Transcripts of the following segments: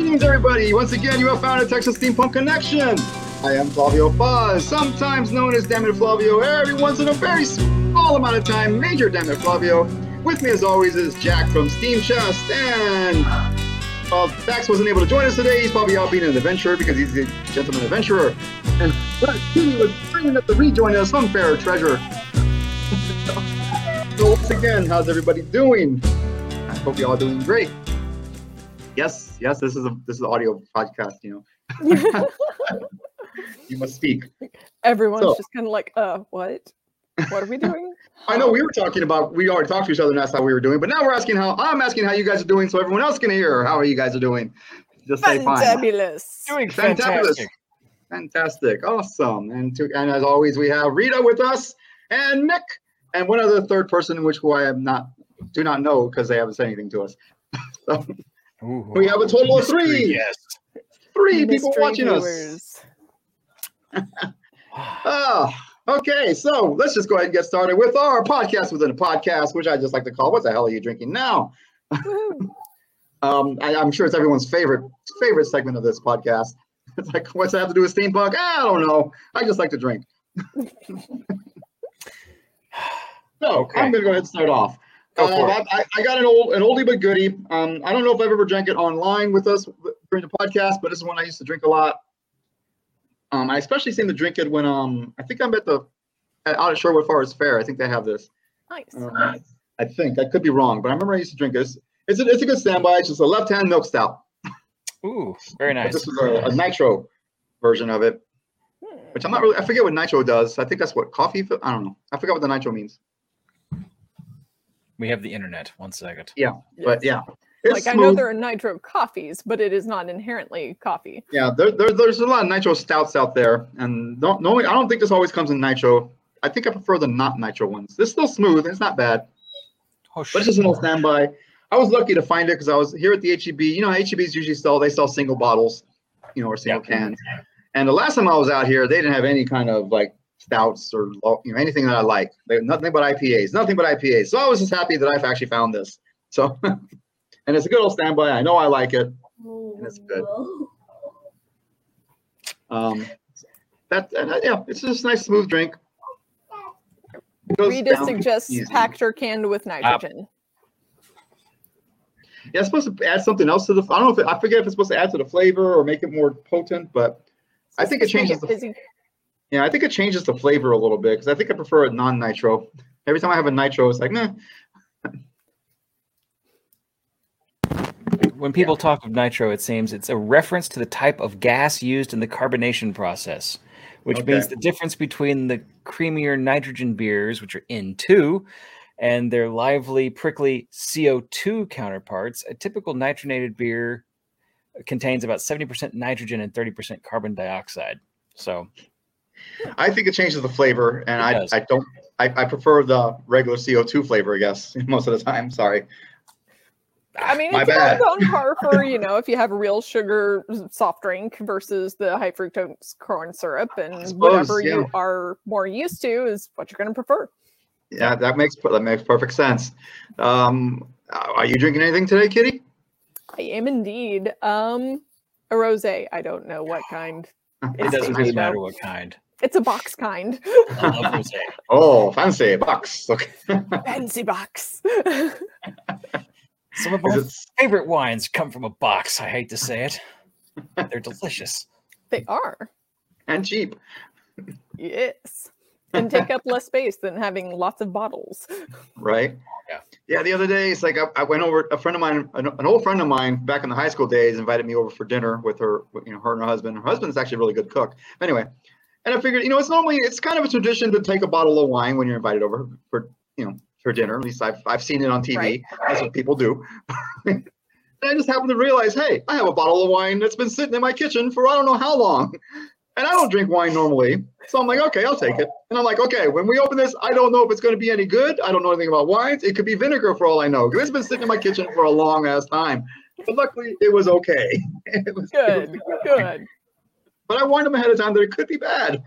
Greetings, everybody. Once again, you have found a Texas Steampunk Connection. I am Flavio Fuzz, sometimes known as Dammit Flavio, every once in a very small amount of time, Major Dammit Flavio. With me, as always, is Jack from Steam Chest, and uh, Dax wasn't able to join us today. He's probably out being an adventurer because he's a gentleman adventurer. And he was bringing up to rejoin us, on Fair Treasure. so once again, how's everybody doing? I hope you're all doing great. Yes, yes, this is a this is an audio podcast, you know. you must speak. Everyone's So- just kind of like, uh, what? What are we doing? I know we were talking about we already talked to each other and that's how we were doing, but now we're asking how I'm asking how you guys are doing so everyone else can hear how are you guys are doing. Just say fine. Fantabulous. Doing Fantabulous. fantastic. Fantastic. Awesome. And to and as always, we have Rita with us and Nick and one other third person which who I am not do not know because they haven't said anything to us. so Ooh. we have a total of three. Yes. Three people Mystery watching us. viewers. Oh, okay. So let's just go ahead and get started with our podcast within a podcast, which I just like to call "What the hell are you drinking now?" Um, I, I'm sure it's everyone's favorite favorite segment of this podcast. It's like, what's that have to do with steampunk? I don't know. I just like to drink. so Okay. I'm gonna go ahead and start off. Go Uh, for it. I, I got an old an oldie but goodie. Um, I don't know if I've ever drank it online with us during the podcast, but this is one I used to drink a lot. Um, I especially seem to drink it when um I think I'm at the at, out at Sherwood Forest Fair. I think they have this. Nice. Um, I think I could be wrong, but I remember I used to drink this. It's a, it's a good standby. It's just a left hand milk stout. Ooh, very But nice. This is a, a nitro version of it, Hmm. which I'm not really. I forget what nitro does. I think that's what coffee. I don't know. I forgot what the nitro means. We have the internet. One second. Yeah, But yeah, it's like I know there are nitro coffees, but it is not inherently coffee. Yeah, there, there, there's a lot of nitro stouts out there, and don't, normally I don't think this always comes in nitro. I think I prefer the not nitro ones. It's still smooth. It's not bad, Oh, but it's just an old standby. I was lucky to find it because I was here at the HEB. You know, HEBs usually sell they sell single bottles, you know, or single Yeah. cans. And the last time I was out here, they didn't have any kind of like stouts or you know anything that I like. They nothing but IPAs, nothing but IPAs. So I was just happy that I've actually found this. So, and it's a good old standby. I know I like it. and it's good. Um, that and, uh, yeah, it's just a nice smooth drink. It Rita down suggests easy. packed or canned with nitrogen. Yeah, it's supposed to add something else to the. I don't know if it, I forget if it's supposed to add to the flavor or make it more potent, but I think it Just changes the. Fizzy. Yeah, I think it changes the flavor a little bit because I think I prefer a non-nitro. Every time I have a nitro, it's like, nah. When people talk of nitro, it seems it's a reference to the type of gas used in the carbonation process, which means the difference between the creamier nitrogen beers, which are N2, and their lively, prickly CO2 counterparts. A typical nitrogenated beer contains about 70% nitrogen and 30% carbon dioxide. So, I think it changes the flavor, and I. I don't. I, I prefer the regular CO2 flavor, I guess, most of the time. Sorry. I mean, My it's bad. on par for you know if you have a real sugar soft drink versus the high fructose corn syrup, and suppose, whatever yeah. you are more used to is what you're going to prefer. Yeah, that makes that makes perfect sense. Um, are you drinking anything today, Kitty? I am indeed um a rosé. I don't know what kind. it It's doesn't really matter what kind. It's a box kind. I love rosé. Oh, fancy box. Okay. Fancy box. Some of my it- favorite wines come from a box. I hate to say it. They're delicious. they are. and cheap. Yes. And take up less space than having lots of bottles. right? Yeah. Yeah. The other day, it's like I, I went over. A friend of mine, an, an old friend of mine, back in the high school days, invited me over for dinner with her. You know, her and her husband. Her husband's actually a really good cook. Anyway, and I figured, you know, it's normally it's kind of a tradition to take a bottle of wine when you're invited over for you know for dinner. At least I've I've seen it on TV. Right. That's what people do. and I just happened to realize, hey, I have a bottle of wine that's been sitting in my kitchen for I don't know how long. And I don't drink wine normally. So I'm like, okay, I'll take it. And I'm like, okay, when we open this, I don't know if it's going to be any good. I don't know anything about wines. It could be vinegar for all I know. 'cause It's been sitting in my kitchen for a long ass time. But luckily, it was okay. It was, it was Good. Good. But I warned them ahead of time that it could be bad.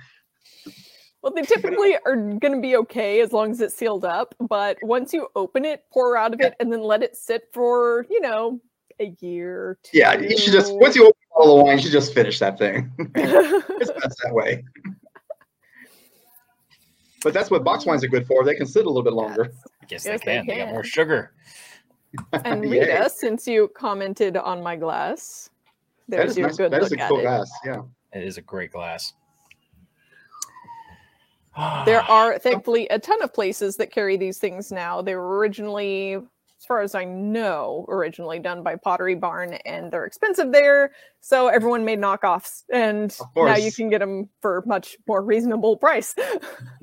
Well, they typically are going to be okay as long as it's sealed up. But once you open it, pour out of it, and then let it sit for, you know, a year. Two. Yeah, you should just once you open a bottle of wine, you should just finish that thing. it's best that way. But that's what box wines are good for. They can sit a little bit longer. I guess Yes, they they can. They got more sugar. and Yay. Rita, since you commented on my glass, That there's your nice. good That look is a at cool it. glass. Yeah. It is a great glass. There are thankfully a ton of places that carry these things now. They were originally, as far as I know, originally done by Pottery Barn, and they're expensive there. So everyone made knockoffs, and now you can get them for much more reasonable price.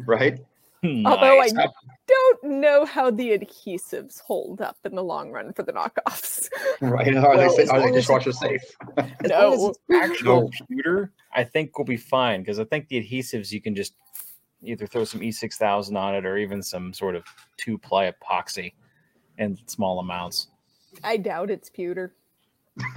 Right. Hmm. Although I Nice. Don't know how the adhesives hold up in the long run for the knockoffs. Right. Are they Well, sa- as are they dishwasher safe? As long as No. actual No. pewter, I think we'll be fine because I think the adhesives you can just either throw some E6000 on it or even some sort of two ply epoxy in small amounts. I doubt it's pewter.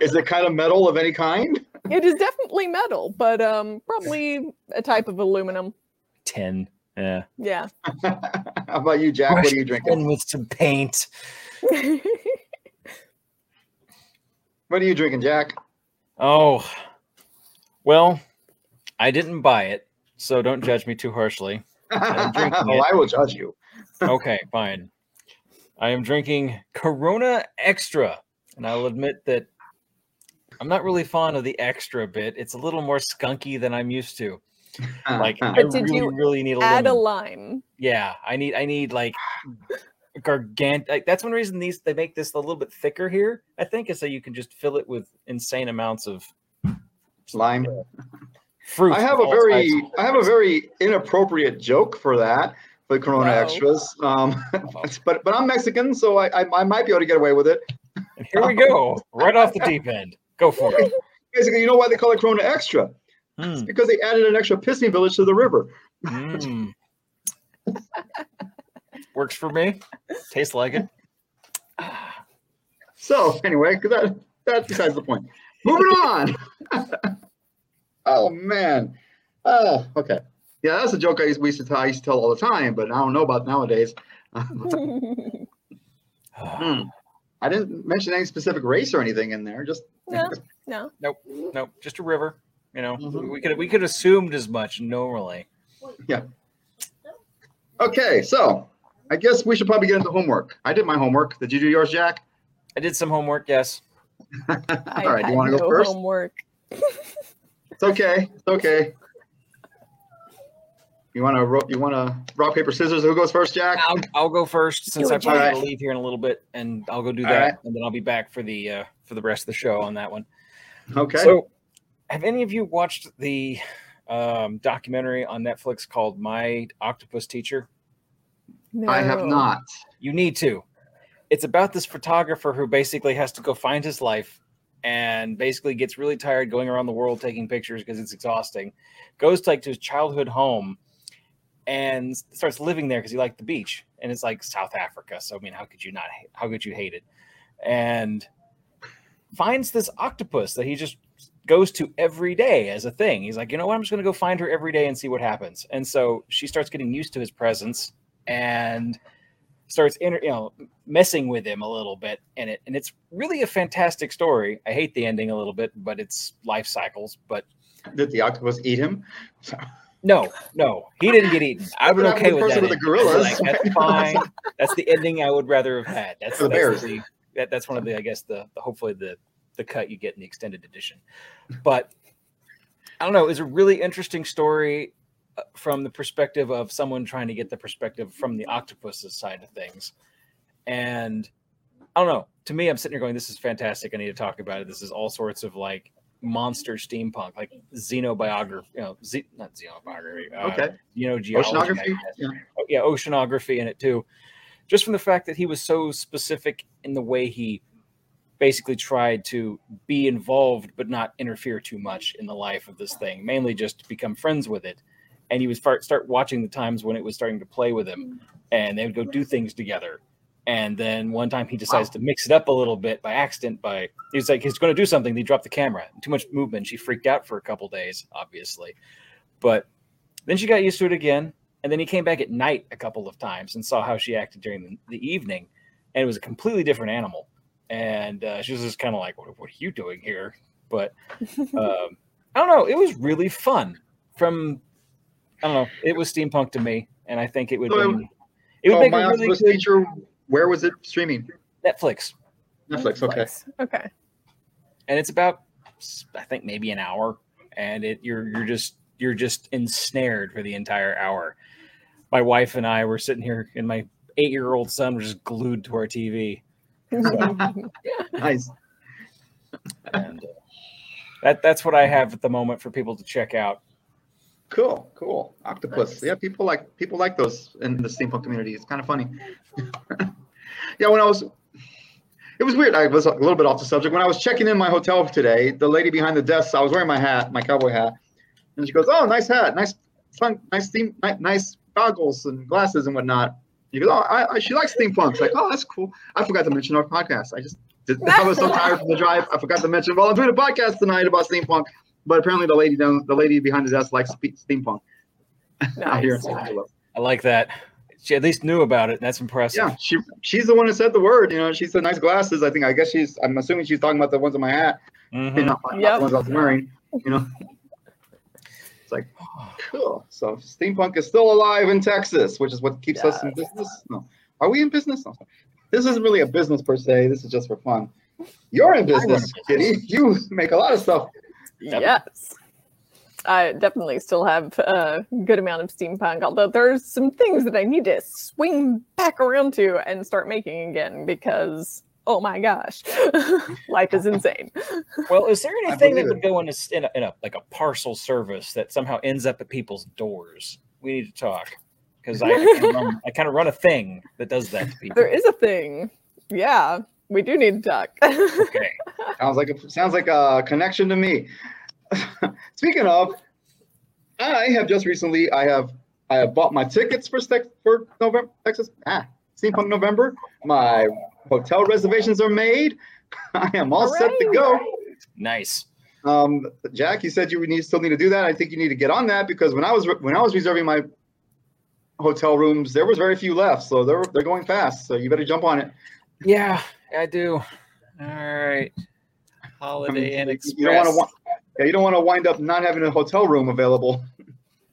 is it kind of metal of any kind? it is definitely metal, but um, probably a type of aluminum. Tin. Yeah. Yeah. How about you, Jack? What are you drinking? With some paint. What are you drinking, Jack? Oh, well, I didn't buy it, so don't judge me too harshly. I'm drinking oh, it. I will judge you. Okay, fine. I am drinking Corona Extra, and I'll admit that I'm not really fond of the extra bit. It's a little more skunky than I'm used to. Like, I did really, you really need a Add a lemon. lime. Yeah, I need, I need like gargant. Like, that's one reason these they make this a little bit thicker here. I think is so you can just fill it with insane amounts of lime. fruit. I have a very. I have a very inappropriate joke for that. For Corona Wow. extras, um, but but I'm Mexican, so I, I I might be able to get away with it. And here we go, right off the deep end. Go for it. Basically, you know why they call it Corona Extra? Mm, Because they added an extra pissing village to the river. mm. Works for me. Tastes like it. So anyway, that that's besides the point. Moving on. oh man. Oh, okay. Yeah, that's a joke I used, we used to tell, I used to tell all the time, but I don't know about nowadays. Hmm. I didn't mention any specific race or anything in there. Just no, no. Nope, just a river. You know, Mhm. we could we could assumed as much normally. Yeah. Okay. So I guess we should probably get into homework. I did my homework. Did you do yours, Jack? I did some homework. Yes. I all right. Do you want to go first? Homework. It's okay. It's okay. You want to ro- you want to rock paper scissors? Who goes first, Jack? I'll I'll go first since I it, probably Jack. got to leave here in a little bit, and I'll go do All that, right. and then I'll be back for the uh, for the rest of the show on that one. Okay. So, have any of you watched the um, documentary on Netflix called My Octopus Teacher? No. I have not. You need to. It's about this photographer who basically has to go find his life and basically gets really tired going around the world taking pictures because it's exhausting. Goes to, like to his childhood home and starts living there because he liked the beach. And it's like South Africa. So I mean, how could you not how could you hate it? And finds this octopus that he just goes to every day as a thing. He's like, you know what? I'm just gonna go find her every day and see what happens. And so she starts getting used to his presence and starts inter- you know messing with him a little bit in it and it's really a fantastic story i hate the ending a little bit but it's life cycles but Did the octopus eat him? no no he didn't get eaten i've been okay with that with the Like, gorillas? that's fine that's the ending i would rather have had that's, the that's bears. the- that, that's one of the i guess the, the hopefully the the cut you get in the extended edition but i don't know it's a really interesting story uh, from the perspective of someone trying to get the perspective from the octopus's side of things and i don't know to me i'm sitting here going this is fantastic i need to talk about it this is all sorts of like monster steampunk like xenobiography you know ze- not xenobiography uh, Okay. you know geology, Oceanography. Yeah. oh, yeah, oceanography in it too. Just from the fact that he was so specific in the way he basically tried to be involved but not interfere too much in the life of this thing, mainly just to become friends with it. And he would start start watching the times when it was starting to play with him, and they would go do things together. And then one time he decides Wow. to mix it up a little bit by accident. By he's like he's going to do something. He dropped the camera. Too much movement. She freaked out for a couple days, obviously, but then she got used to it again and then he came back at night a couple of times and saw how she acted during the, the evening and it was a completely different animal. And uh, she was just kind of like, what, what, are you doing here?" But um, I don't know. It was really fun. From I don't know. It was steampunk to me, and I think it would. So, be, it would oh, make my a really Oculus good feature. Where was it streaming? Netflix, Netflix. Okay. Okay. and it's about I think maybe an hour, and it you're you're just you're just ensnared for the entire hour. My wife and I were sitting here, and my eight year old son was just glued to our TV, Nice. and uh, that that's what I have at the moment for people to check out. Cool, cool. Octopus. Nice. Yeah, people like people like those in the steampunk community. It's kind of funny. yeah, when I was it was weird. I was a little bit off the subject. When I was checking in my hotel today, the lady behind the desk, I was wearing my hat, my cowboy hat, and she goes, "Oh, nice hat, nice, fun, nice theme, nice goggles and glasses and whatnot." She goes, "Oh, I, I, she likes steampunk." It's like, "Oh, that's cool." I forgot to mention our podcast. I just did, I was so tired from the drive. I forgot to mention. Well, I'm doing a podcast tonight about steampunk, but apparently the lady down, the lady behind the desk likes steampunk. out here in Nice. San Angelo. I like that. She at least knew about it. That's impressive. Yeah, she she's the one that said the word. You know, she said nice glasses. I think I guess she's. I'm assuming she's talking about the ones on my hat. Mhm. You know, not Yep. the ones I was wearing. You know, it's like cool. So steampunk is still alive in Texas, which is what keeps us in business. No, are we in business? No. This isn't really a business per se. This is just for fun. You're in business, Kitty. You make a lot of stuff. Yes. I definitely still have a good amount of steampunk, although there's some things that I need to swing back around to and start making again because, oh my gosh, life is insane. Well, is there anything that believe would go in a, s- in a in a like a parcel service that somehow ends up at people's doors? We need to talk because I, I kind of run, I kind of run a thing that does that to people. There is a thing. Yeah, we do need to talk. Okay. Sounds like a sounds like a connection to me. Speaking of, I have just recently I have I have bought my tickets for Stex- for November Texas ah Steampunk November. My hotel reservations are made. I am all set to Hooray. go. Nice. Um, Jack, you said you would need still need to do that. I think you need to get on that because when I was when I was reserving my hotel rooms, there was very few left, so they're they're going fast. So you better jump on it. Yeah, I do. All right. Holiday Inn you don't want to yeah, you don't want to wind up not having a hotel room available.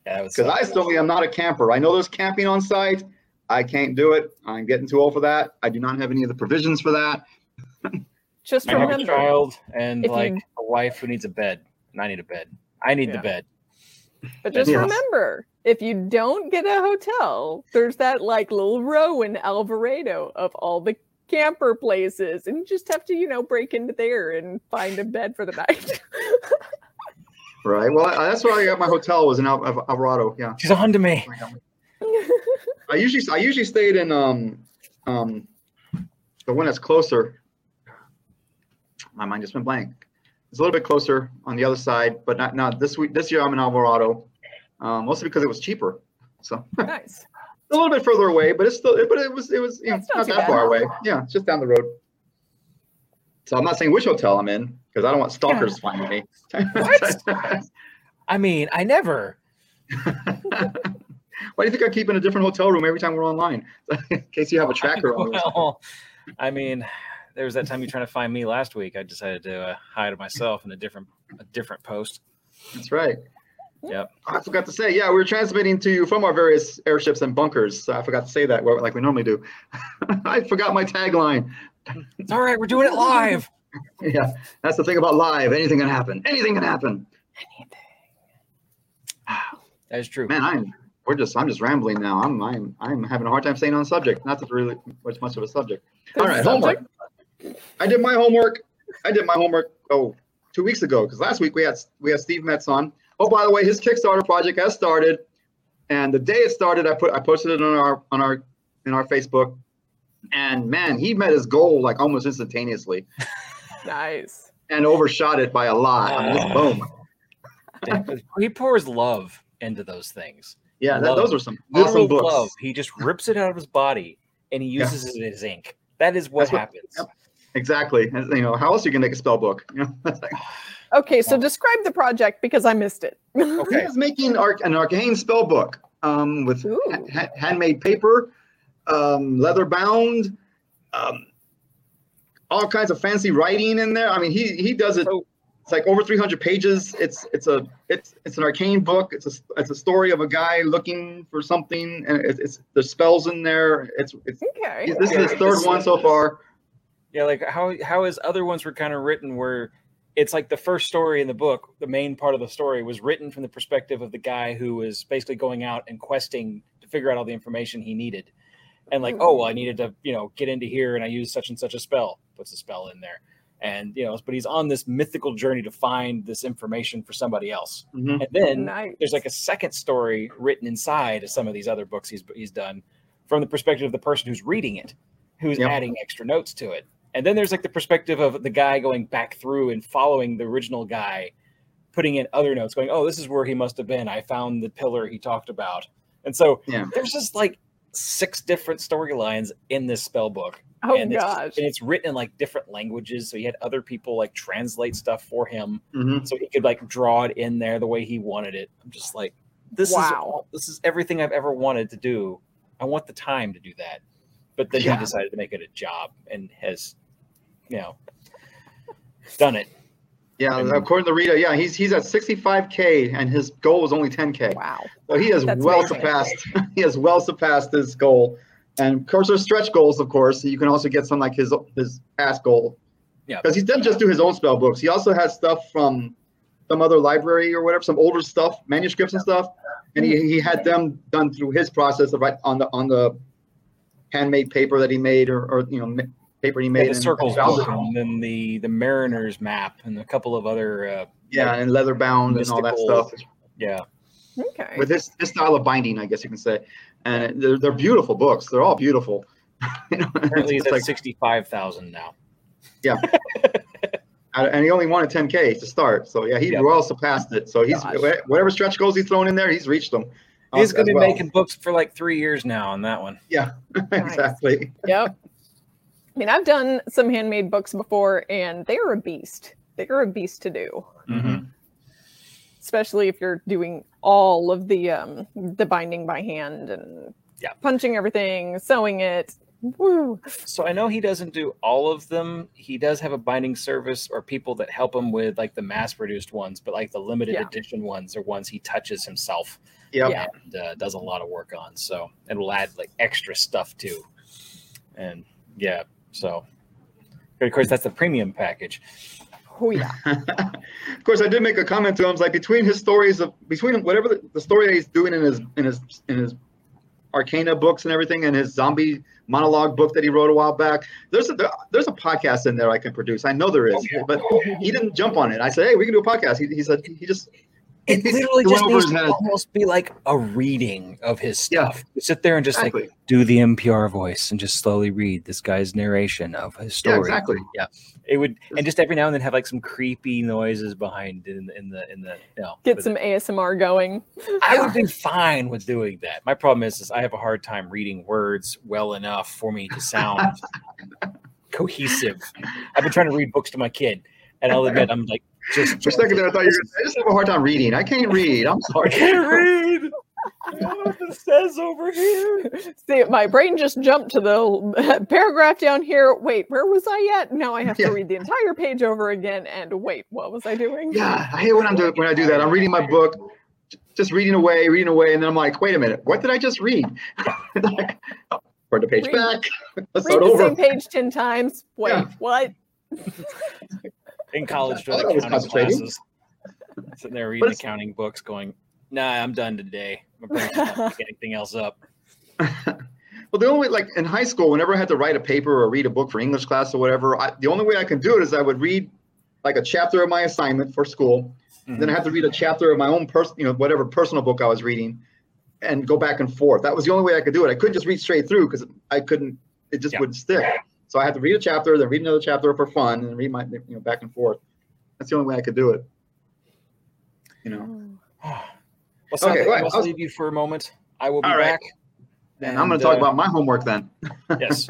Yeah, that was Because I certainly am not a camper. I know there's camping on site. I can't do it. I'm getting too old for that. I do not have any of the provisions for that. Just I have a child and if you- like a wife who needs a bed, and I need a bed. I need the bed. but just Yes. remember, if you don't get a hotel, there's that like little row in Alvarado of all the camper places, and you just have to, you know, break into there and find a bed for the night. Right. Well, I, that's where I got my hotel was in Al- Al- Alvarado. Yeah. She's on to me. I usually I usually stayed in um um the one that's closer. My mind just went blank. It's a little bit closer on the other side, but not not this week. This year I'm in Alvarado, um, mostly because it was cheaper. So nice. a little bit further away, but it's still but it was it was you know, not not, that bad. far away. Yeah, it's just down the road. So I'm not saying which hotel I'm in because I don't want stalkers finding me. What? I mean, I never. Why do you think I keep in a different hotel room every time we're online? in case you have a tracker on. Well, I mean, there was that time you trying to find me last week. I decided to uh, hide myself in a different a different post. That's right. Yep. I forgot to say, yeah, we're transmitting to you from our various airships and bunkers. So I forgot to say that like we normally do. I forgot my tagline. It's all right. We're doing it live. Yeah, that's the thing about live. Anything can happen. Anything can happen. Anything. That is true. Man, I'm we're just I'm just rambling now. I'm I'm I'm having a hard time staying on subject. Not that really much much of a subject. All right, homework. I did my homework. I did my homework. Oh, two weeks ago because last week we had we had Steve Metz on. Oh, by the way, his Kickstarter project has started, and the day it started, I put I posted it on our on our in our Facebook, and man, he met his goal like almost instantaneously Nice. and overshot it by a lot. I mean, just boom. he pours love into those things. Yeah, that, those are some Literal awesome books. love. He just rips it out of his body and he Yeah. uses it as ink. That is what That's what- happens. yep. Exactly. You know, how else are you gonna make a spell book? You know, like, Okay, so describe the project because I missed it. he is making arc, an arcane spell book um, with ha- ha- handmade paper, um, leather bound, um, all kinds of fancy writing in there. I mean, he he does it. So- It's like over 300 pages. It's it's a it's it's an arcane book. It's a it's a story of a guy looking for something, and it's, it's there's spells in there. It's it's Okay. this is his third one so far. Yeah, like how how his other ones were kind of written where it's like the first story in the book, the main part of the story was written from the perspective of the guy who was basically going out and questing to figure out all the information he needed. And like, hmm. oh, well, I needed to, you know, get into here and I used such and such a spell, puts a spell in there. And, you know, but he's on this mythical journey to find this information for somebody else. Mhm. And then Nice. there's like a second story written inside of some of these other books he's he's done from the perspective of the person who's reading it, who's Yep. adding extra notes to it. And then there's like the perspective of the guy going back through and following the original guy, putting in other notes, going, "Oh, this is where he must have been. I found the pillar he talked about." And so Yeah. there's just like six different storylines in this spell book Oh and it's, gosh. and it's written in like different languages so he had other people like translate stuff for him Mhm. so he could like draw it in there the way he wanted it i'm just like this is all, this is everything i've ever wanted to do i want the time to do that but then Yeah. he decided to make it a job and has you know done it Yeah, And- according to Rita, yeah, he's he's at 65k and his goal was only 10k. Wow. So he has That's well amazing. surpassed. he has well surpassed his goal. And of course, there's stretch goals. Of course, you can also get some like his his past goal. Yeah. Because he doesn't just do his own spell books. He also has stuff from some other library or whatever, some older stuff, manuscripts and stuff. And he, he had them done through his process of right on the on the handmade paper that he made or, or you know paper he yeah, made the in- circles in- book, and then the the mariner's map and a couple of other uh yeah, and leather bound and all that stuff. yeah Okay. with his, his style of binding, I guess you can say. And it- they're, they're beautiful books. They're all beautiful. You know, it's at like- 65000 now Yeah, and he only wanted 10k to start. So yeah, he Yeah. well surpassed it. So he's Gosh. whatever stretch goals he's thrown in there, he's reached them. uh, he's going to be well. making books for like three years now on that one Yeah. exactly. Yep. I mean, I've done some handmade books before, and they are a beast. They are a beast to do, Mhm. Especially if you're doing all of the um the binding by hand and Yeah. punching everything, sewing it. Woo. So I know he doesn't do all of them. He does have a binding service or people that help him with like the mass-produced ones, but like the limited Yeah. edition ones are ones he touches himself Yep. Yeah. and uh, does a lot of work on. So it will add like extra stuff too. And yeah, so of course that's the premium package. Oh yeah. of course, I did make a comment to him. It's like between his stories of between whatever the, the story that he's doing in his in his in his Arcana books and everything, and his zombie monologue book that he wrote a while back. There's a there- there's a podcast in there I can produce. I know there is, but he didn't jump on it. I said, hey, we can do a podcast. He, he said he just It literally he just needs to head. almost be like a reading of his Yeah. stuff. You sit there and just like do the NPR voice and just slowly read this guy's narration of his Yeah, story. exactly. Yeah, it would, and just every now and then have like some creepy noises behind in, in the in the you know. Get with some ASMR going. I would be fine with doing that. My problem is, is I have a hard time reading words well enough for me to sound cohesive. I've been trying to read books to my kid, and I'll admit I'm like just. For a second there, I thought you were I just have a hard time reading. I can't read. I'm sorry. I sorry. can't read. I don't know what this says over here. See, my brain just jumped to the paragraph down here. Wait, where was I at? Now I have Yeah. to read the entire page over again. And wait, what was I doing? Yeah, I hate when I'm doing when I do that. I'm reading my book, just reading away, reading away, and then I'm like, wait a minute, what did I just read? like, turn the page Read- back. Let's Read start the over. same page 10 times. Wait, Yeah. what? In college I during thought I was accounting classes. Sitting there reading it's- accounting books, going, "Nah, I'm done today. My brain's not picking anything else up." Well, the only way, like in high school, whenever I had to write a paper or read a book for English class or whatever, I, the only way I can do it is I would read like a chapter of my assignment for school. Mm-hmm. Then I had to read a chapter of my own person, you know, whatever personal book I was reading, and go back and forth. That was the only way I could do it. I couldn't just read straight through because I couldn't. It just Yeah. wouldn't stick. So I had to read a chapter, then read another chapter for fun, and read my, you know, back and forth. That's the only way I could do it. You know. well, Santa, Okay, I right, must I was- leave you for a moment. I will be All right. back. And I'm going to talk uh, about my homework then. yes.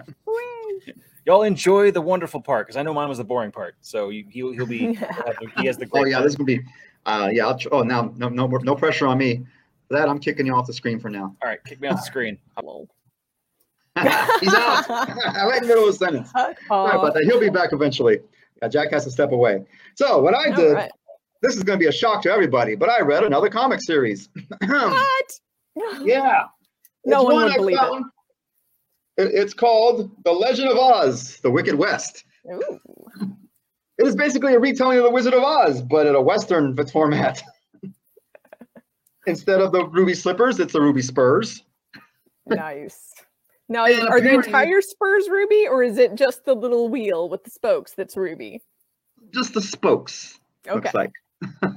Y'all enjoy the wonderful part because I know mine was the boring part. So you, he'll he'll be he'll have the- he has the Oh yeah, part. this is gonna be. Uh, yeah. I'll tr- oh, now no no more- no pressure on me. For that I'm kicking you off the screen for now. All right, kick me off the screen. Lol. He's out. I went in the middle of a sentence. Sorry about that. He'll be back eventually. Jack has to step away. So what I did, Alright. this is going to be a shock to everybody, but I read another comic series. What? yeah. No It's one would I believe it. It's called The Legend of Oz, The Wicked West. Ooh. It is basically a retelling of The Wizard of Oz, but in a Western format. Instead of the ruby slippers, it's the ruby spurs. Nice. Now, And are the entire spurs ruby, or is it just the little wheel with the spokes that's ruby? Just the spokes, Okay, looks like.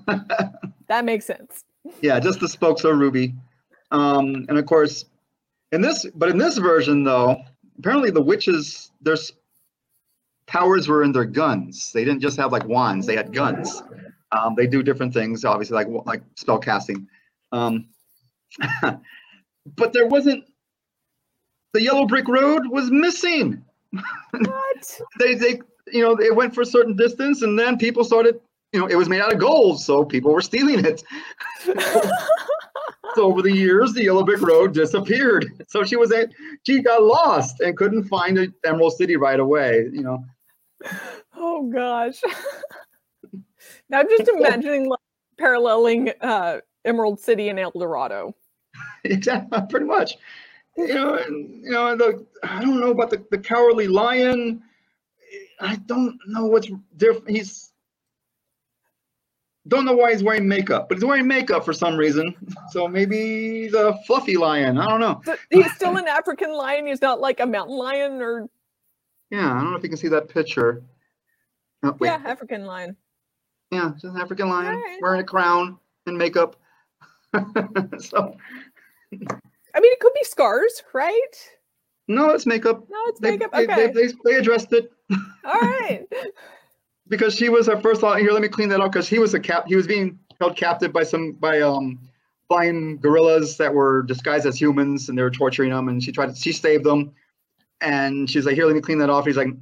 that makes sense. yeah, just the spokes are ruby. Um, and of course, in this, but in this version though, apparently the witches, their powers were in their guns. They didn't just have like wands; they had guns. Um, they do different things, obviously, like like spell casting. Um, but there wasn't. The yellow brick road was missing. What? They they you know it went for a certain distance, and then people started. You know, it was made out of gold, so people were stealing it. So over the years, the Yellow Brick Road disappeared. So she was at, she got lost and couldn't find the Emerald City right away. You know, oh gosh. now I'm just imagining like paralleling uh, Emerald City and El Dorado. exactly, pretty much. You know, and, you know, the I don't know about the, the Cowardly Lion. I don't know what's different. He's don't know why he's wearing makeup, but he's wearing makeup for some reason. So maybe he's a fluffy lion. I don't know. So he's still an African lion. He's not like a mountain lion or Yeah, I don't know if you can see that picture. Oh, yeah, African lion. Yeah, just an African lion Alright. wearing a crown and makeup. so I mean, it could be scars, right? no, it's makeup. No, it's They, makeup. they, Okay, they, they, they addressed it all right. because she was her first thought. Here, let me clean that up because he was a cap. He was being held captive by some by um flying gorillas that were disguised as humans and they were torturing him. And she tried to she saved them. And she's like, here, let me clean that off. He's like,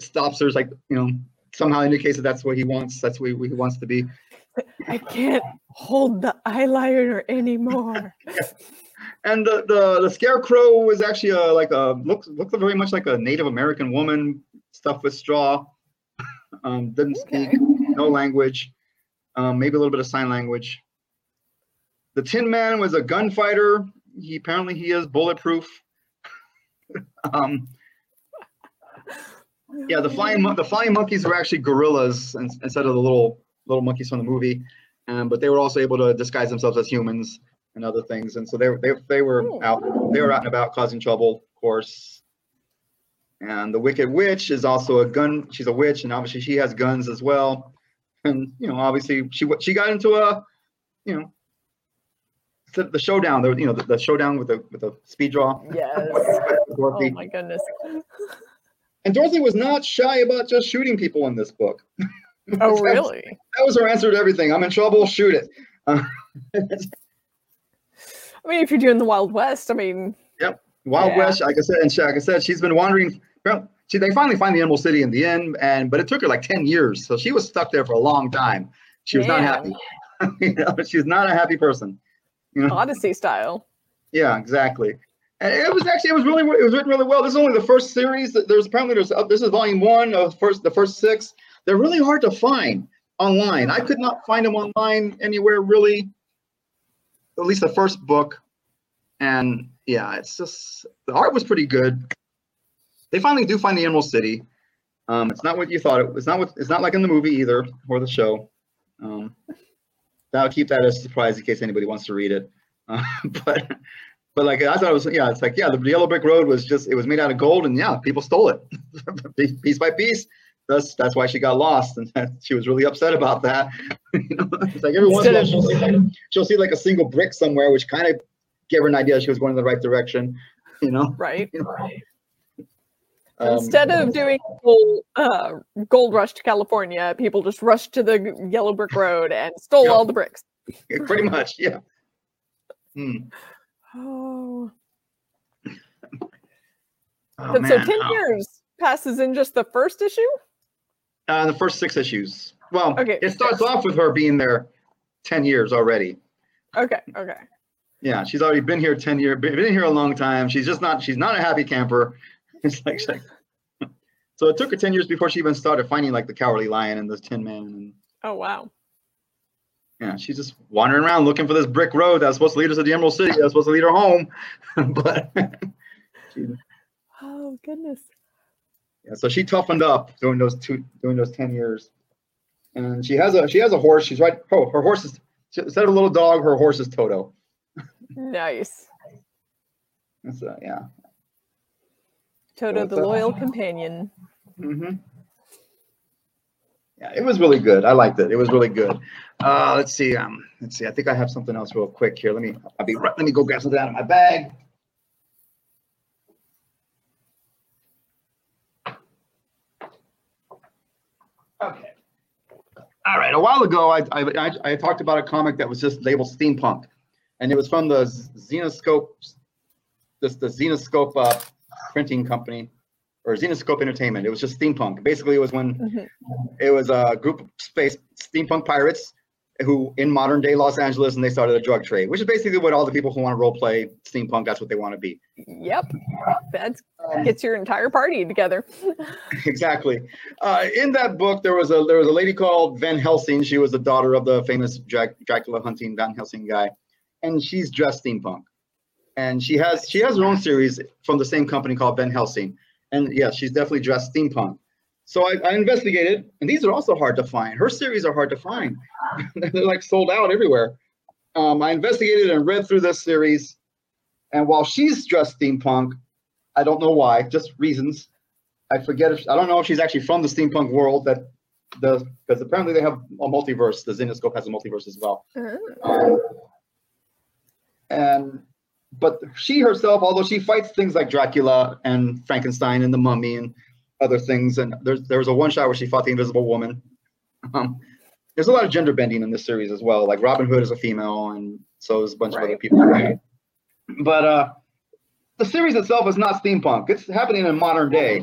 stops her. Is like, you know, somehow indicates that that's what he wants. That's what he, he wants to be. I can't hold the eyeliner anymore. And the, the, the scarecrow was actually a, like a looks looked very much like a Native American woman stuffed with straw. Um, didn't speak, no language, um, maybe a little bit of sign language. The Tin Man was a gunfighter. He apparently he is bulletproof. um, yeah, the flying the flying monkeys were actually gorillas instead of the little little monkeys from the movie, um, but they were also able to disguise themselves as humans and other things, and so they were- they they were out they were out and about causing trouble, of course. And the Wicked Witch is also a gun. She's a witch, and obviously she has guns as well. And you know, obviously she she got into a, you know, the, the showdown. The you know the, the showdown with the with the speed draw. Yes. Oh my goodness. And Dorothy was not shy about just shooting people in this book. Oh That was- really? That was her answer to everything. I'm in trouble. Shoot it. Uh, I mean, if you're doing the Wild West, I mean, Yep, Wild Yeah. West, like I said, and like I said, she's been wandering. Well, she, they finally find the Emerald City in the end, and but it took her like ten years, so she was stuck there for a long time. She was not happy. you know, she was not a happy person. You know? Odyssey style. Yeah, exactly. And it was actually it was really it was written really well. This is only the first series. There's apparently there's uh, this is volume one of first the first six. They're really hard to find online. I could not find them online anywhere really. At least the first book, and yeah, it's just the art was pretty good. They finally do find the Emerald City. Um, it's not what you thought. It, it's not what it's not like in the movie either or the show. Um, I'll keep that as a surprise in case anybody wants to read it. Uh, but but like I thought it was yeah, it's like yeah, the Yellow Brick Road was just it was made out of gold and yeah, people stole it piece- piece by piece. That's that's why she got lost and that, she was really upset about that. It's like every once in a while she'll see, like, she'll see like a single brick somewhere, which kind of gave her an idea she was going in the right direction. You know, Right. Um, Instead of doing a whole uh, gold rush to California, people just rushed to the Yellow Brick Road and stole Yep. all the bricks. pretty much, yeah. Hmm. Oh. Oh, But so man. 10 Oh. years passes in just the first issue? Uh, the first six issues. Well, Okay, it starts off with her being there ten years already. Okay, okay. Yeah, she's already been here ten years. Been, here a long time. She's just not. She's not a happy camper. It's like, so it took her ten years before she even started finding like the cowardly lion and the tin man and Oh wow. yeah, she's just wandering around looking for this brick road that's supposed to lead us to the Emerald City. That's supposed to lead her home, but she, Oh goodness. Yeah, so she toughened up during those two during those ten years, and she has a she has a horse. She's right. Oh, her horse is instead of a little dog, her horse is Toto. Nice. That's uh, yeah. Toto, the loyal companion. hmm Yeah, it was really good. I liked it. It was really good. Uh, let's see. Um, let's see. I think I have something else real quick here. Let me. I'll be. right- Let me go grab something out of my bag. Right. A while ago, I, I I talked about a comic that was just labeled steampunk, and it was from the Zenescope, this the Zenescope uh, printing company or Zenescope Entertainment. It was just steampunk. Basically, it was when Mhm. it was a group of space steampunk pirates who in modern day Los Angeles and they started a drug trade, which is basically what all the people who want to role play steampunk, that's what they want to be. Yep. That gets your entire party together. exactly. Uh, in that book, there was a there was a lady called Van Helsing. She was the daughter of the famous Drac- Dracula hunting Van Helsing guy, and she's dressed steampunk. And she has she has her own series from the same company called Van Helsing. And yeah, she's definitely dressed steampunk. So I, I investigated, and these are also hard to find. Her series are hard to find. They're like sold out everywhere. Um, I investigated and read through this series, and while she's dressed steampunk, I don't know why, just reasons. I forget if I don't know if she's actually from the steampunk world that the because apparently they have a multiverse. The Zenescope has a multiverse as well. Oh, Um, and but she herself, although she fights things like Dracula and Frankenstein and the Mummy and other things, and there's there was a one shot where she fought the Invisible Woman. Um, there's a lot of gender bending in this series as well. Like Robin Hood is a female, and so is a bunch of other Right. people. But uh, the series itself is not steampunk. It's happening in modern day.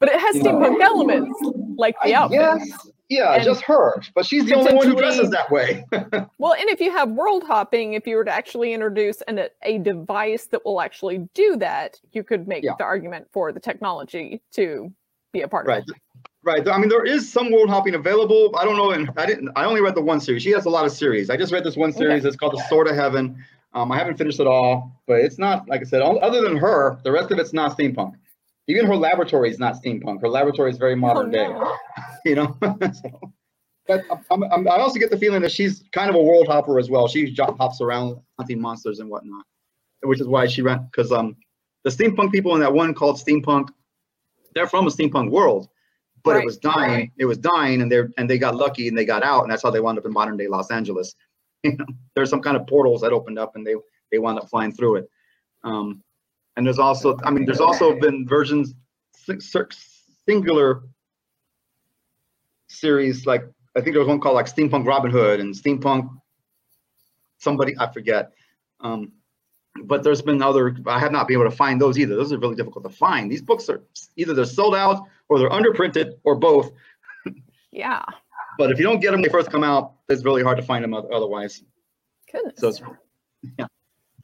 But it has You know. steampunk elements, like the I outfit. guess, yeah, And just her. But she's the only one who dresses that way. Well, and if you have world hopping, if you were to actually introduce an, a device that will actually do that, you could make Yeah. the argument for the technology to be a part Right. of it. Right. I mean, there is some world hopping available. I don't know, and I didn't. I only read the one series. She has a lot of series. I just read this one series. It's called The Sword of Heaven. Um, I haven't finished it all, but it's not like I said. Other than her, the rest of it's not steampunk. Even her laboratory is not steampunk. Her laboratory is very modern day. Oh, no. You know. so, but I'm, I'm, I also get the feeling that she's kind of a world hopper as well. She hops around hunting monsters and whatnot, which is why she ran. Because um, the steampunk people in that one called steampunk, they're from a steampunk world but Right, it was dying. It was dying, and they and they got lucky and they got out, and that's how they wound up in modern day Los Angeles. You know, there's some kind of portals that opened up, and they they wound up flying through it. Um, and there's also, I mean, there's also been versions singular series like I think there was one called like Steampunk Robin Hood and Steampunk somebody I forget. Um, but there's been other I have not been able to find those either. Those are really difficult to find. These books are either they're sold out or they're underprinted or both. Yeah. But if you don't get them when they first come out, it's really hard to find them otherwise. Goodness. So it's yeah.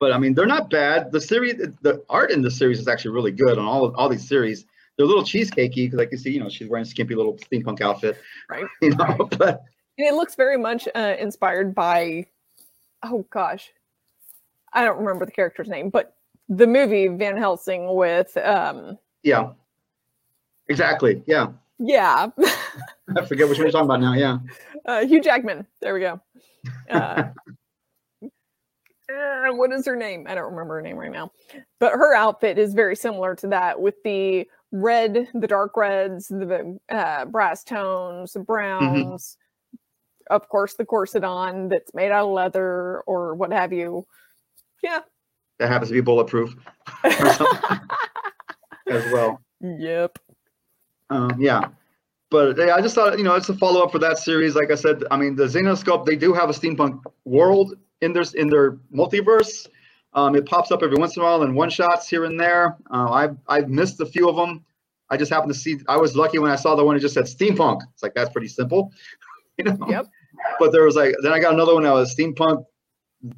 But I mean, they're not bad. The series, the art in the series is actually really good on all of all these series. They're a little cheesecakey because I can see, you know, she's wearing a skimpy little steampunk outfit, Right. you know. But And it looks very much uh, inspired by, oh gosh, I don't remember the character's name, but the movie Van Helsing with, um, yeah, exactly. Yeah, yeah, I forget which one you're talking about now. Yeah, uh, Hugh Jackman. There we go. Uh, uh, what is her name? I don't remember her name right now. But her outfit is very similar to that with the red, the dark reds, the uh, brass tones, the browns, of course, the corset on that's made out of leather or what have you. Yeah. that happens to be bulletproof as well. yep. Um, yeah. But yeah, I just thought, you know, it's a follow up for that series. Like I said, I mean, the Zenescope, they do have a steampunk world in their in their multiverse. Um, it pops up every once in a while in one shots here and there. Uh, I've I've missed a few of them. I just happened to see. I was lucky when I saw the one that just said steampunk. It's like that's pretty simple, you know. Yep. But there was like then I got another one that was steampunk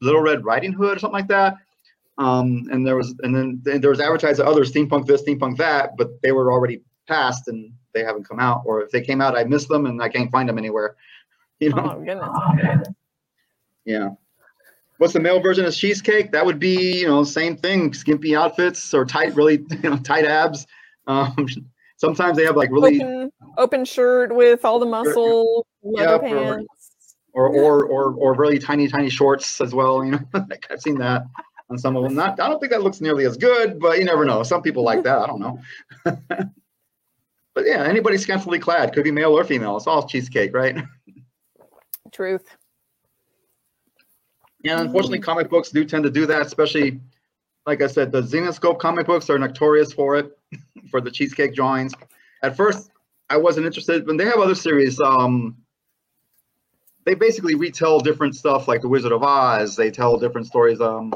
Little Red Riding Hood or something like that. Um, and there was and then there was advertised other steampunk this, steampunk that, but they were already passed and they haven't come out. Or if they came out, I missed them and I can't find them anywhere. You know? Oh goodness. Yeah. What's the male version of cheesecake? That would be, you know, same thing, skimpy outfits or tight, really, you know, tight abs. Um, sometimes they have like really, Open, open shirt with all the muscle, leather Yeah, or- pants. or or or or really tiny, tiny shorts as well. You know, like I've seen that on some of them. Not, I don't think that looks nearly as good, but you never know. Some people like that. I don't know. But yeah, anybody scantily clad could be male or female. It's all cheesecake, right? Truth. And unfortunately, comic books do tend to do that, especially, like I said, the Zenescope comic books are notorious for it, for the cheesecake drawings. At first, I wasn't interested, but they have other series. Um, they basically retell different stuff, like The Wizard of Oz. They tell different stories. Um,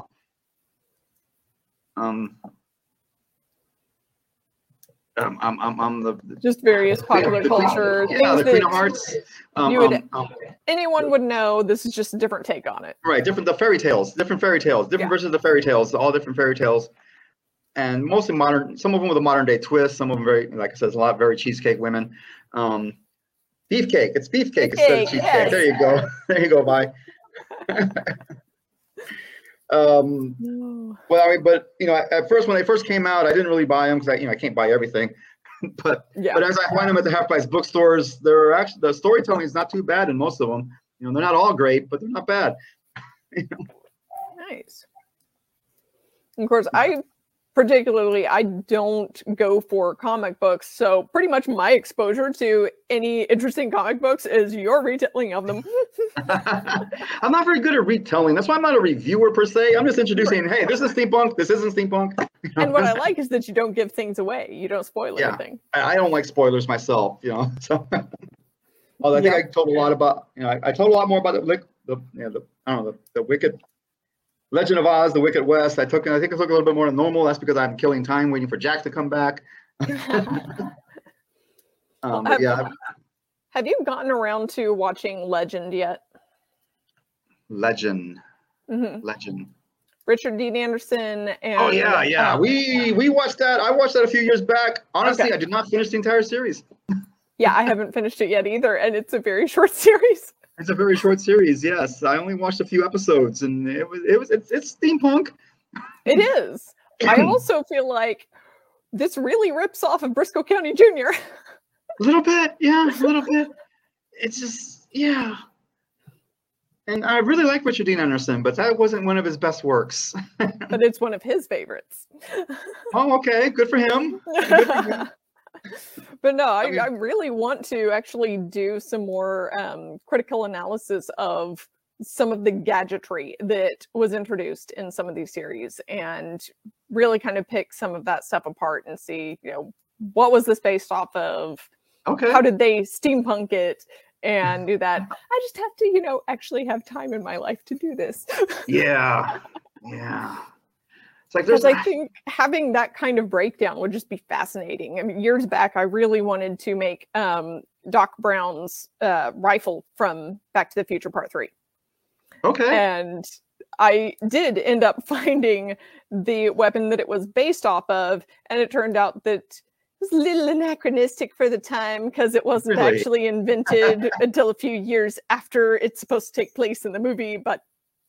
um, um, um, um, um the, the Just various popular the culture yeah, the Queen of Hearts. Um, you would- um, um, anyone would know. This is just a different take on it. Right, different the fairy tales, different fairy tales, different Yeah. versions of the fairy tales, all different fairy tales, and mostly modern. Some of them with a modern day twist. Some of them very, like I said, a lot of very cheesecake women. Um, beefcake, it's beefcake instead of cheesecake. yes. There you go, there you go. Bye. um, No. well, I mean, but you know, at first when they first came out, I didn't really buy them because I, you know, I can't buy everything. but Yeah. but as I find them at the half price bookstores, they're actually the storytelling is not too bad in most of them. You know, they're not all great, but they're not bad. Nice. Of course, I particularly I don't go for comic books, so pretty much my exposure to any interesting comic books is your retelling of them. I'm not very good at retelling. That's why I'm not a reviewer per se. I'm just introducing, hey, this is steampunk. This isn't steampunk. And what I like is that you don't give things away. You don't spoil Yeah. anything. I don't like spoilers myself. You know, so. Although I think Yeah. I told a lot about, you know, I, I told a lot more about the, the, you know, the, I don't know, the, the Wicked, Legend of Oz, the Wicked West. I took, I think I took a little bit more than normal. That's because I'm killing time waiting for Jack to come back. Um, but Have- yeah, Have you gotten around to watching Legend yet? Legend, hmm Legend. Richard Dean Anderson and Oh yeah, yeah. um, We we watched that. I watched that a few years back. Honestly, Okay. I did not finish the entire series. yeah, I haven't finished it yet either, and it's a very short series. It's a very short series. Yes, I only watched a few episodes, and it was it was it's, it's steampunk. It is. I also feel like this really rips off of Brisco County Jr. A little bit, yeah, a little bit. It's just yeah. And I really like Richard Dean Anderson, but that wasn't one of his best works. but it's one of his favorites. oh, okay, good for him. Good for him. But no, I, mean- I really want to actually do some more um, critical analysis of some of the gadgetry that was introduced in some of these series and really kind of pick some of that stuff apart and see, you know, what was this based off of? Okay. How did they steampunk it? And do that. I just have to, you know, actually have time in my life to do this. yeah, yeah. Like Because I think having that kind of breakdown would just be fascinating. I mean, years back, I really wanted to make um, Doc Brown's uh, rifle from Back to the Future Part 3. okay. And I did end up finding the weapon that it was based off of. And it turned out that it was a little anachronistic for the time because it wasn't Really? actually invented until a few years after it's supposed to take place in the movie. But,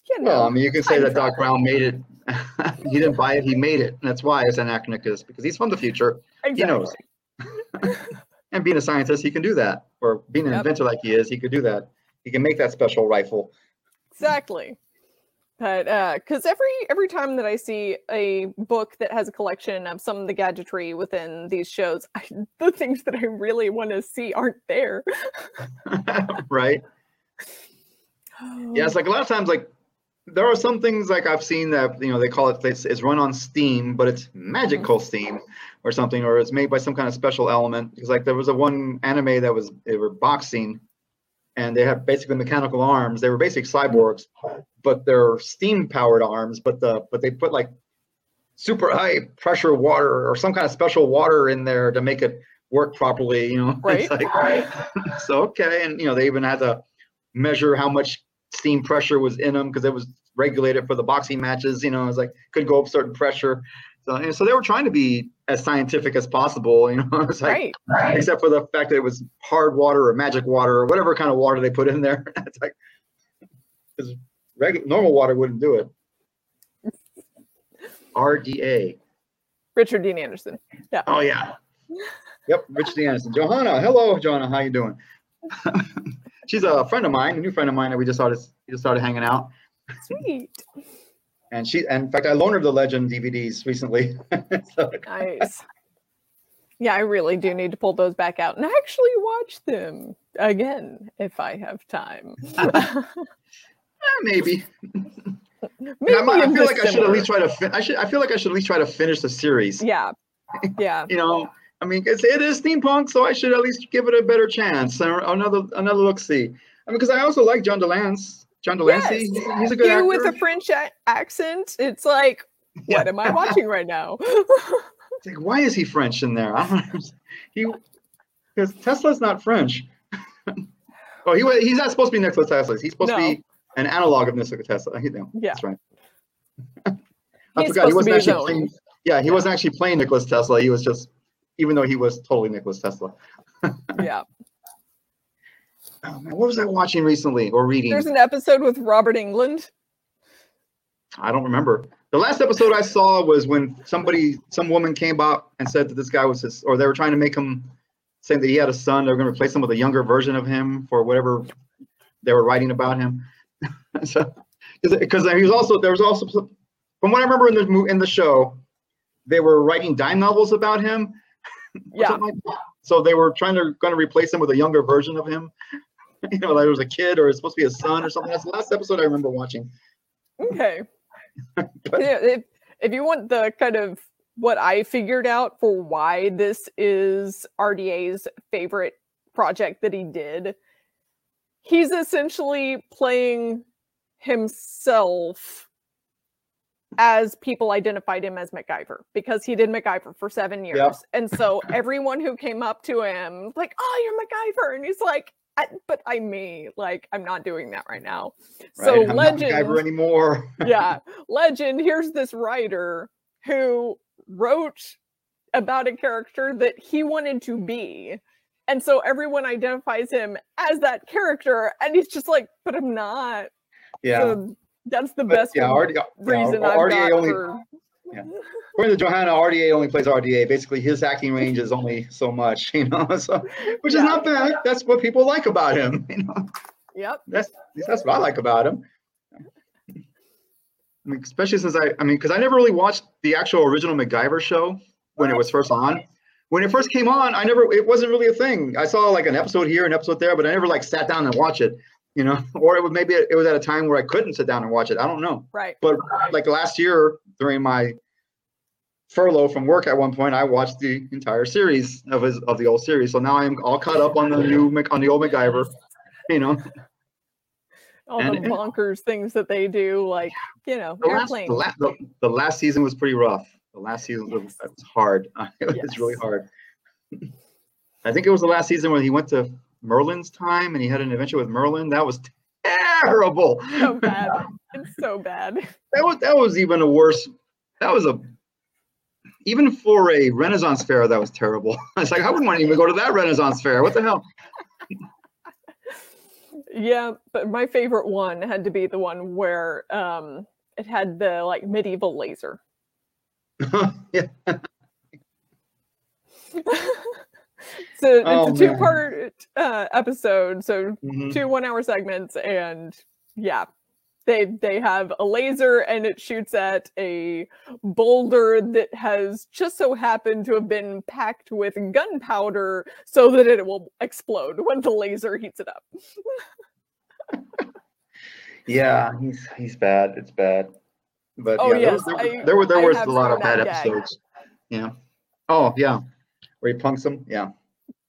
you know. Well, I mean, you can say that Doc. Brown made it. he didn't buy it; he made it. And that's why it's anachronistic because he's from the future. exactly. He knows. and being a scientist, he can do that. Or being an Yep. inventor like he is, he could do that. He can make that special rifle. exactly but uh because every every time that i see a book that has a collection of some of the gadgetry within these shows I, the things that i really want to see aren't there right? Yeah, it's like a lot of times, like there are some things like I've seen that you know they call it it's, it's run on Steam, but it's mm-hmm. magical Steam or something, or it's made by some kind of special element. Because like there was a one anime that was they were boxing, and they have basically mechanical arms. They were basically cyborgs, but they're steam powered arms. But the but they put like super high pressure water or some kind of special water in there to make it work properly. You know, It's Right. like, so okay, and you know they even had to measure how much steam pressure was in them because it was regulated for the boxing matches. You know, it's like could go up certain pressure. So and so they were trying to be as scientific as possible. You know, it's like right. except for the fact that it was hard water or magic water or whatever kind of water they put in there. it's like because regular normal water wouldn't do it. RDA. Richard Dean Anderson. Yeah. Oh yeah. Yep, Richard Dean Anderson. Johanna, hello, Johanna. How you doing? She's a friend of mine, a new friend of mine that we just started we just started hanging out. Sweet. And she, and in fact, I loaned her the Legend DVDs recently. so, Nice. Yeah, I really do need to pull those back out and actually watch them again if I have time. eh, maybe. Maybe I, might, I feel like I should at least try to. Fin- I should. I feel like I should at least try to finish the series. Yeah. Yeah. You know, I mean, it's, it is steampunk, so I should at least give it a better chance or another another look. See, I mean, because I also like John Delance. John de Lancie, Yes. he's, he's a good You actor. with a French a- accent, it's like, Yeah. what am I watching right now? It's like, why is he French in there? I don't know. He because Tesla's not French. oh, he wa- he's not supposed to be Nikola Tesla. He's supposed to be an analog of Nikola Tesla. He- no, Yeah. that's right. I He's forgot he wasn't actually playing. Yeah, he wasn't actually playing Nicholas Tesla. He was just, even though he was totally Nicholas Tesla. yeah. Oh, man, what was I watching recently or reading? There's an episode with Robert Englund. I don't remember. The last episode I saw was when somebody, some woman came up and said that this guy was his, or they were trying to make him, saying that he had a son. They were going to replace him with a younger version of him for whatever they were writing about him. so, because he was also there was also, from what I remember in the in the show, they were writing dime novels about him. Yeah. like. So they were trying to going to replace him with a younger version of him. you know, like it was a kid or it's supposed to be a son or something. That's the last episode I remember watching. Okay. yeah, if, if you want the kind of what I figured out for why this is RDA's favorite project that he did, he's essentially playing himself as people identified him as MacGyver because he did MacGyver for seven years. Yep. And so everyone who came up to him, like, oh, you're MacGyver. And he's like, I, but I'm me. Like, I'm not doing that right now. So I'm not legend MacGyver anymore. yeah legend here's this writer who wrote about a character that he wanted to be and so everyone identifies him as that character and he's just like but i'm not Yeah. So that's the But, best yeah, RD, yeah, reason i've RDA got only, for yeah. according to Johanna, RDA only plays RDA. Basically, his acting range is only so much, you know, so which is not bad. That's what people like about him, you know. yep That's that's what I like about him. I mean, especially since I, I mean, because I never really watched the actual original MacGyver show when it was first on. When it first came on, I never, it wasn't really a thing. I saw like an episode here, an episode there, but I never like sat down and watched it, you know. Or it was maybe it was at a time where I couldn't sit down and watch it. I don't know. right But like last year during my furlough from work, at one point I watched the entire series of his of the old series. So now I'm all caught up on the new on the old MacGyver, you know. all and- the bonkers things that they do like you know the last, airplane the, la- the, the last season was pretty rough. The last season was, Yes. it was hard. it was Yes. really hard. I think it was the last season when he went to Merlin's time and he had an adventure with Merlin. That was terrible. so bad it's so bad That was that was even a worse. That was a even for a Renaissance fair. That was terrible. It's like I wouldn't want to even go to that Renaissance fair. What the hell? Yeah, but my favorite one had to be the one where um it had the like medieval laser. yeah. so Oh, it's a two-part uh episode, so Mhm. two one-hour segments and yeah. They they have a laser and it shoots at a boulder that has just so happened to have been packed with gunpowder so that it will explode when the laser heats it up. Yeah, he's he's bad. It's bad. But Oh, yeah, there, yes, was- there, I- there were there I was a lot of bad gag. episodes. Yeah. Oh yeah, where he punks him. Yeah,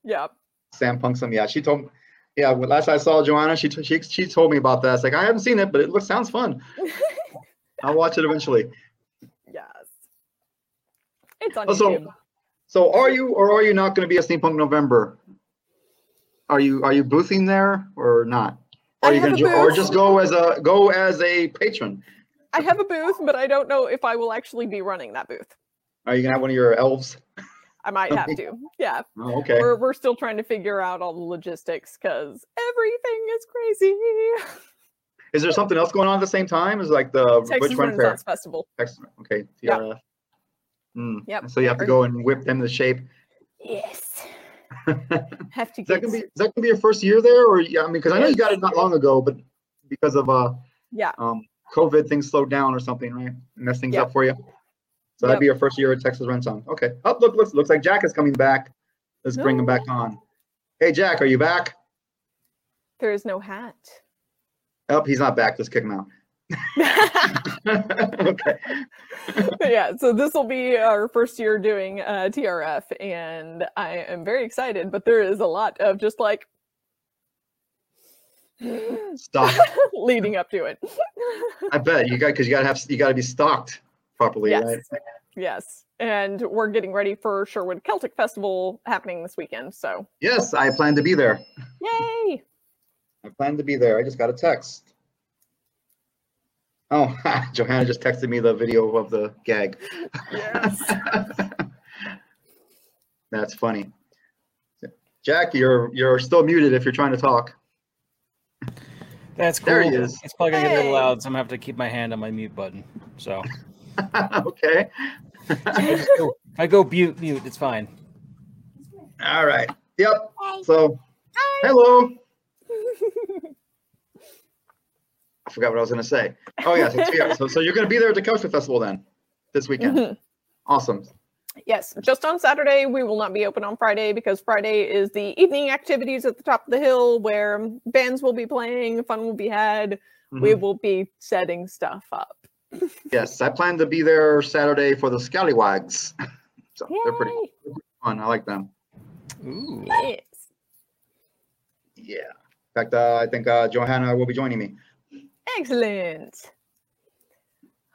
Yeah. Sam punks him. Yeah, she told. Me. Yeah, when last I saw Joanna, she t- she she told me about that. It's like I haven't seen it, but it looks sounds fun. I'll watch it eventually. Yes. It's on oh, Also, YouTube. So are you or are you not going to be at Steampunk November? Are you are you boothing there or not? Or I you a jo- or just go as a go as a patron. I have a booth, but I don't know if I will actually be running that booth. Are you gonna have one of your elves? I might have to. Yeah. Oh, okay. We're we're still trying to figure out all the logistics because everything is crazy. Is there something else going on at the same time? Is like the Texas which one fair? Festival. Excellent. Okay. TRF. Mm. Yep. So you have to go and whip them to shape. Yes. Have to that get gonna be is that gonna be your first year there, or yeah? I mean, because I know you got it not long ago, but because of uh yeah. um COVID, things slowed down or something, right? Mess things Yep. up for you. So that'd be your first year at Texas Renaissance. Okay. Oh, look, looks looks like Jack is coming back. Let's bring him back on. Hey, Jack, are you back? There is no hat. Oh, he's not back. Let's kick him out. okay. yeah, so this will be our first year doing uh, TRF, and I am very excited. But there is a lot of just like Stop. leading up to it. I bet you got because you gotta have you gotta be stocked properly, yes, right? yes, and we're getting ready for Sherwood Celtic Festival happening this weekend. So Yes, I plan to be there. yay! I plan to be there. I just got a text. Oh, Johanna just texted me the video of the gag. Yes. That's funny. Jack, you're you're still muted if you're trying to talk. That's cool. There he is. It's probably gonna get a little loud, so I'm gonna have to keep my hand on my mute button. So okay. I go- I go mute, mute, it's fine. All right. Yep. So, hello. I forgot what I was going to say. Oh yeah. So, yeah, so, so you're going to be there at the Couch Festival then this weekend. Mhm. Awesome. Yes, just on Saturday. We will not be open on Friday because Friday is the evening activities at the top of the hill where bands will be playing, fun will be had. We Mhm. will be setting stuff up. Yes, I plan to be there Saturday for the Scallywags. so they're pretty Yay! fun. I like them. Ooh. Yes. Yeah. In fact, uh, I think uh, Johanna will be joining me. Excellent.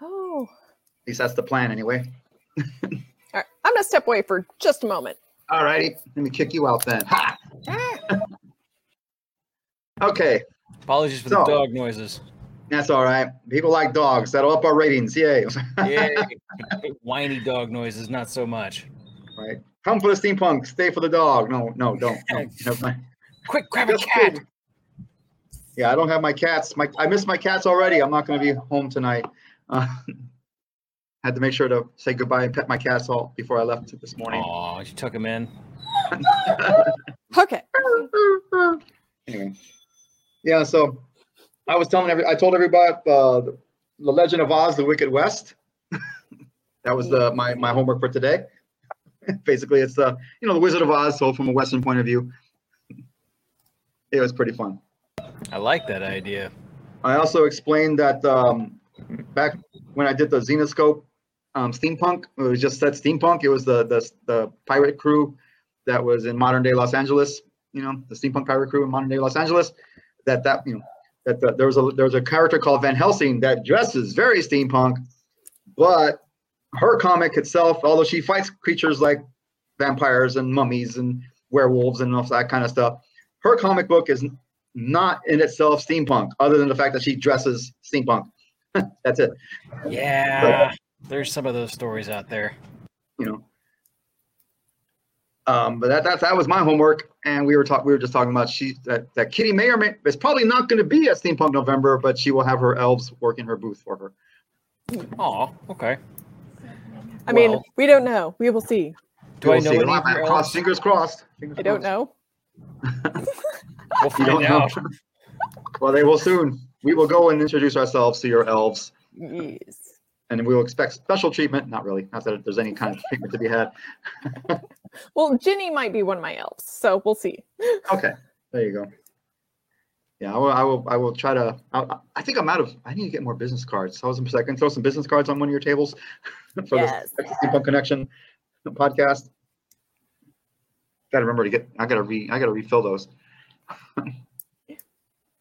Oh, At least that's the plan anyway. all right. I'm gonna step away for just a moment. All righty. Let me kick you out then. Ha! okay. Apologies for So- the dog noises. That's all right. People like dogs. That'll up our ratings. Yay. Yay. Whiny dog noises, not so much. right. Come for the steampunk. Stay for the dog. No, no, don't. No, never mind. Quick, grab a cat. kidding. Yeah, I don't have my cats. My I miss my cats already. I'm not going to be home tonight. Uh, had to make sure to say goodbye and pet my cats all before I left this morning. Oh, you took them in. Okay. anyway, yeah. So I was telling every. I told everybody uh, the Legend of Oz: The Wicked West. that was the my my homework for today. Basically, it's the you know the Wizard of Oz, so from a Western point of view. It was pretty fun. I like that idea. I also explained that um, back when I did the Zenescope um, steampunk, it was just said steampunk. It was the, the the pirate crew that was in modern day Los Angeles. You know, the steampunk pirate crew in modern day Los Angeles. That that you know that the, there was a there was a character called Van Helsing that dresses very steampunk, but her comic itself, although she fights creatures like vampires and mummies and werewolves and all that kind of stuff, her comic book is not in itself steampunk, other than the fact that she dresses steampunk. That's it. Yeah. There's some of those stories out there. You know. Um, but that, that that was my homework, and we were talking. We were just talking about she that, that Kitty may or may is probably not going to be at Steampunk November, but she will have her elves work in her booth for her. Oh, okay. I mean, we don't know. We will see. Do I We'll know see. any Well, of your cross, fingers crossed. Fingers I don't crossed. know. We'll You find don't know. well, they will soon. We will go and introduce ourselves to your elves, Yes. and we will expect special treatment. Not really. Not that there's any kind of treatment to be had. Well, Ginny might be one of my elves, so we'll see. Okay, there you go. Yeah, I will. I will. I will try to. I, I think I'm out of. I need to get more business cards. I was gonna say, I can throw some business cards on one of your tables for Yes. this Texas Steampunk Connection podcast. Got to remember to get. I gotta re. I gotta refill those.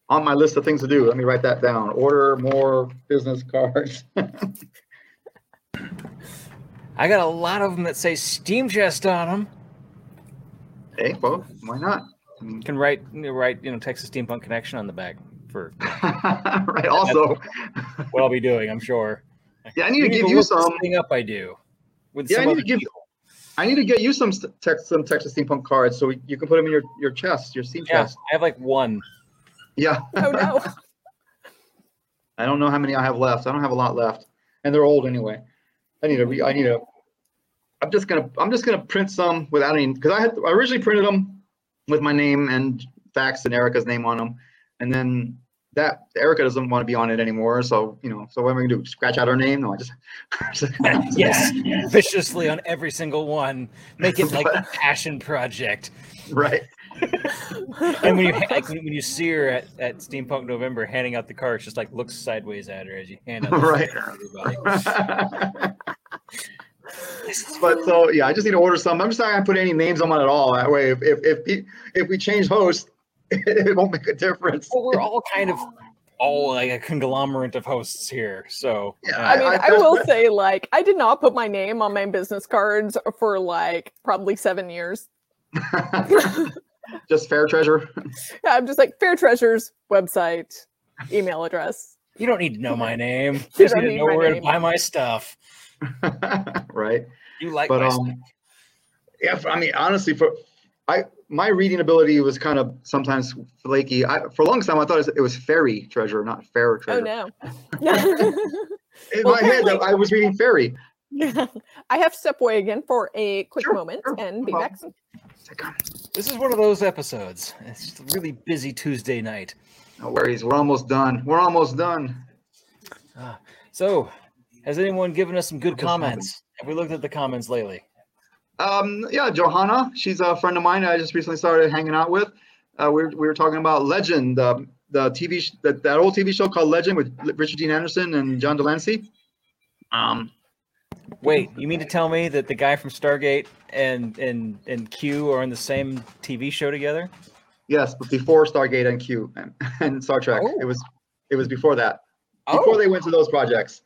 on my list of things to do. Let me write that down. Order more business cards. I got a lot of them that say Steam Chest on them. hey, well, why not? I mean, You can write you know, write you know Texas Steampunk Connection on the back. for right. Also, what I'll be doing. I'm sure. yeah, I need to give the you look some. thing up. I do. With Yeah, I need to give- people. I need to get you some st- some Texas steampunk cards so you can put them in your your chest, your steam Yeah, chest. I have like one. Yeah. Oh no. I don't know how many I have left. I don't have a lot left, and they're old anyway. I need to. Re- I need to. I'm just gonna. I'm just gonna print some without any because I had I originally printed them with my name and fax and Erica's name on them, and then that Erica doesn't want to be on it anymore. So you know. So what am I gonna do? Scratch out her name? No, I just. yes, viciously on every single one. Make it like a passion project. Right. And when you like, when you see her at, at Steampunk November handing out the cards, just like looks sideways at her as you hand out the Right. Sticker to everybody. but so yeah, I just need to order some. I'm just not gonna put any names on it at all. That way, if if if, if we change hosts, it won't make a difference. Well, we're all kind of all like a conglomerate of hosts here, so Yeah, uh, I mean, I- I, will say, like, I did not put my name on my business cards for like probably seven years. just fair treasure. Yeah, I'm just like Fair Treasures website, email address. you don't need to know my name. You You just need to know my where to buy my stuff. right. You like But my um, stuff. yeah. I mean, honestly, for I my reading ability was kind of sometimes flaky. I, for a long time, I thought it was, fairy treasure, not fair treasure. Oh treasure. no. In Well, my head, apparently- I was reading fairy. I have to step away again for a quick Sure, moment sure, and be back. problem. This is one of those episodes. It's just a really busy Tuesday night. No worries. We're almost done. We're almost done. So, has anyone given us some good comments? Have we looked at the comments lately? Um, yeah, Johanna, she's a friend of mine. I just recently started hanging out with. Uh, we, were, we were talking about Legend, the the TV sh- that, that old TV show called Legend with Richard Dean Anderson and John de Lancie. Um, Wait, you mean to tell me that the guy from Stargate and and and Q are in the same TV show together? yes, but before Stargate and Q and, and Star Trek, Oh. it was it was before that. Before they went to those projects,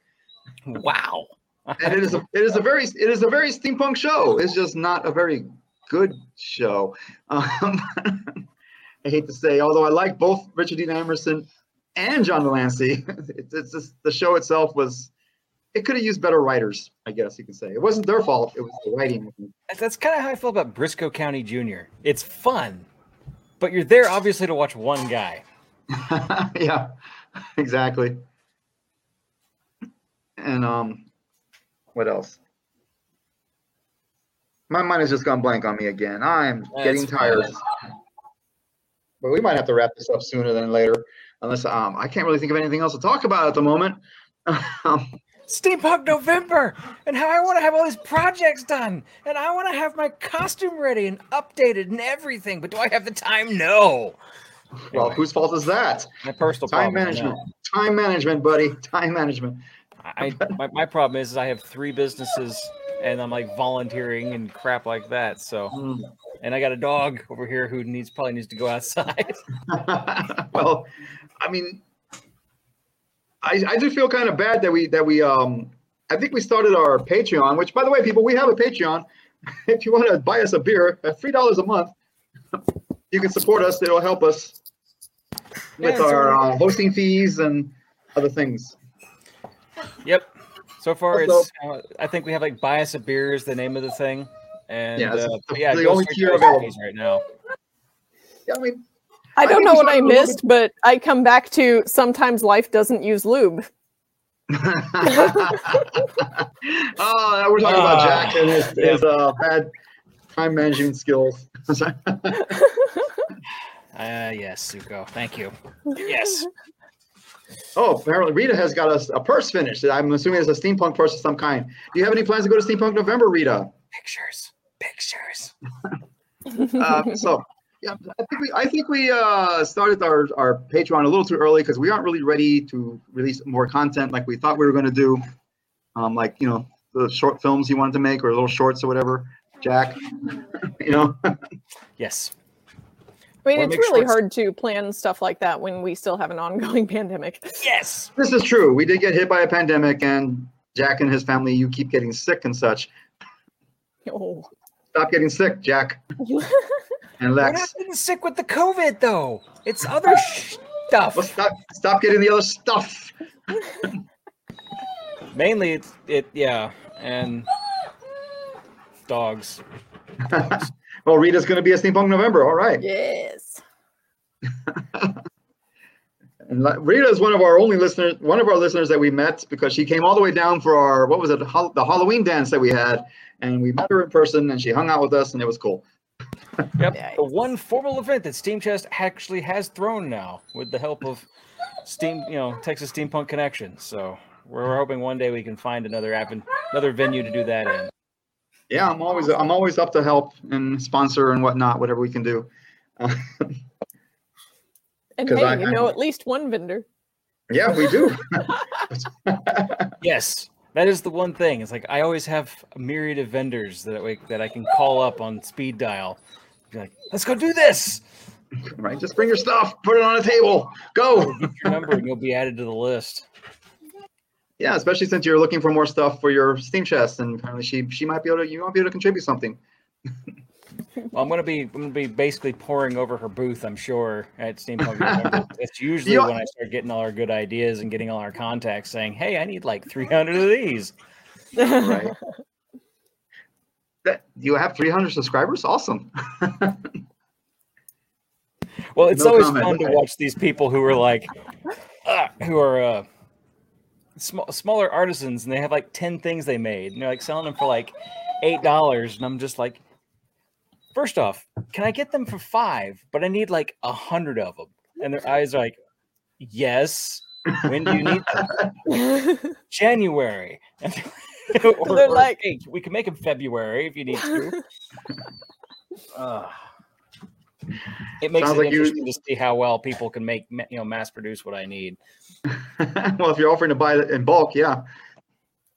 wow. and it is a it is a very it is a very steampunk show. It's just not a very good show. Um, I hate to say, although I like both Richard Dean Anderson and John de Lancie, it's, it's just the show itself was it could have used better writers, I guess you could say. It wasn't their fault, it was the writing. That's kind of how I feel about Brisco County Jr. It's fun, but you're there obviously to watch one guy. yeah, exactly. And um what else? My mind has just gone blank on me again. I'm getting tired. fine. But we might have to wrap this up sooner than later, unless um I can't really think of anything else to talk about at the moment. um, Steampunk November, and how I want to have all these projects done, and I want to have my costume ready and updated and everything. But do I have the time? No. well, Anyway, whose fault is that? my personal Time problem, management. know. Time management, buddy. Time management. I, my, my problem is, is I have three businesses and I'm like volunteering and crap like that. So, Hmm. and I got a dog over here who needs probably needs to go outside. well, I mean, I, I do feel kind of bad that we that we um I think we started our Patreon, which by the way, people, we have a Patreon. If you want to buy us a beer at three dollars a month, you can support us. It'll help us with Yeah, our uh, hosting fees and other things. Yep. So far, Also- it's uh, I think we have like bias of a beer is the name of the thing. And Yeah, uh, the- yeah, the only straight tier to those available. right now. Yeah, I mean, I I don't think know what I started a missed, but I come back to sometimes life doesn't use lube. oh, we're talking about Ah, Jack and his, his uh, bad time management skills. Uh, yes, Suko. Thank you. Yes. Oh, apparently Rita has got us a purse finished. I'm assuming it's a steampunk purse of some kind. Do you have any plans to go to Steampunk November, Rita? Pictures. Pictures. Uh, so, yeah, I think we I think we uh, started our, our Patreon a little too early because we aren't really ready to release more content like we thought we were going to do. Um, like you know the short films you wanted to make or little shorts or whatever. Jack, you know. Yes. I mean, it's really sure it's- hard to plan stuff like that when we still have an ongoing pandemic. Yes. This is true. We did get hit by a pandemic, and Jack and his family, you keep getting sick and such. Oh. Stop getting sick, Jack and Lex. We're Lex. not getting sick with the COVID though. It's other stuff. Well, stop, stop getting the other stuff. Mainly, it's it. Yeah, and dogs. dogs. Well, Rita's going to be a Steampunk November. All right. Yes. And Rita is one of our only listeners, one of our listeners that we met because she came all the way down for our what was it, the Halloween dance that we had, and we met her in person, and she hung out with us, and it was cool. Yep. Nice. The one formal event that Steam Chest actually has thrown now, with the help of Steam, you know, Texas Steampunk Connection. So we're hoping one day we can find another app and another venue to do that in. Yeah, I'm always I'm always up to help and sponsor and whatnot, whatever we can do. and hey, I- you I- know at least one vendor. yeah, we do. Yes, that is the one thing. It's like I always have a myriad of vendors that I, that I can call up on speed dial. Be like, let's go do this. right, just bring your stuff, put it on a table, go. Get your number and you'll be added to the list. Yeah, especially since you're looking for more stuff for your Steam chest, and apparently she she might be able to you might be able to contribute something. Well, I'm gonna be I'm gonna be basically pouring over her booth. I'm sure at Steampunk. It's usually You- when I start getting all our good ideas and getting all our contacts saying, "Hey, I need like 300 of these." Right. That, you have 300 subscribers? Awesome. Well, it's No always comment. fun to watch these people who are like, uh, who are uh, small, smaller artisans, and they have like ten things they made, and they're like selling them for like eight dollars, and I'm just like, first off, can I get them for five? But I need like a hundred of them, and their eyes are like, yes. When do you need them? January. or, They're like- "Hey, we can make them February if you need to. Uh, it makes Sounds it like you- interesting to see how well people can make you know mass produce what I need. well, if you're offering to buy it in bulk, yeah,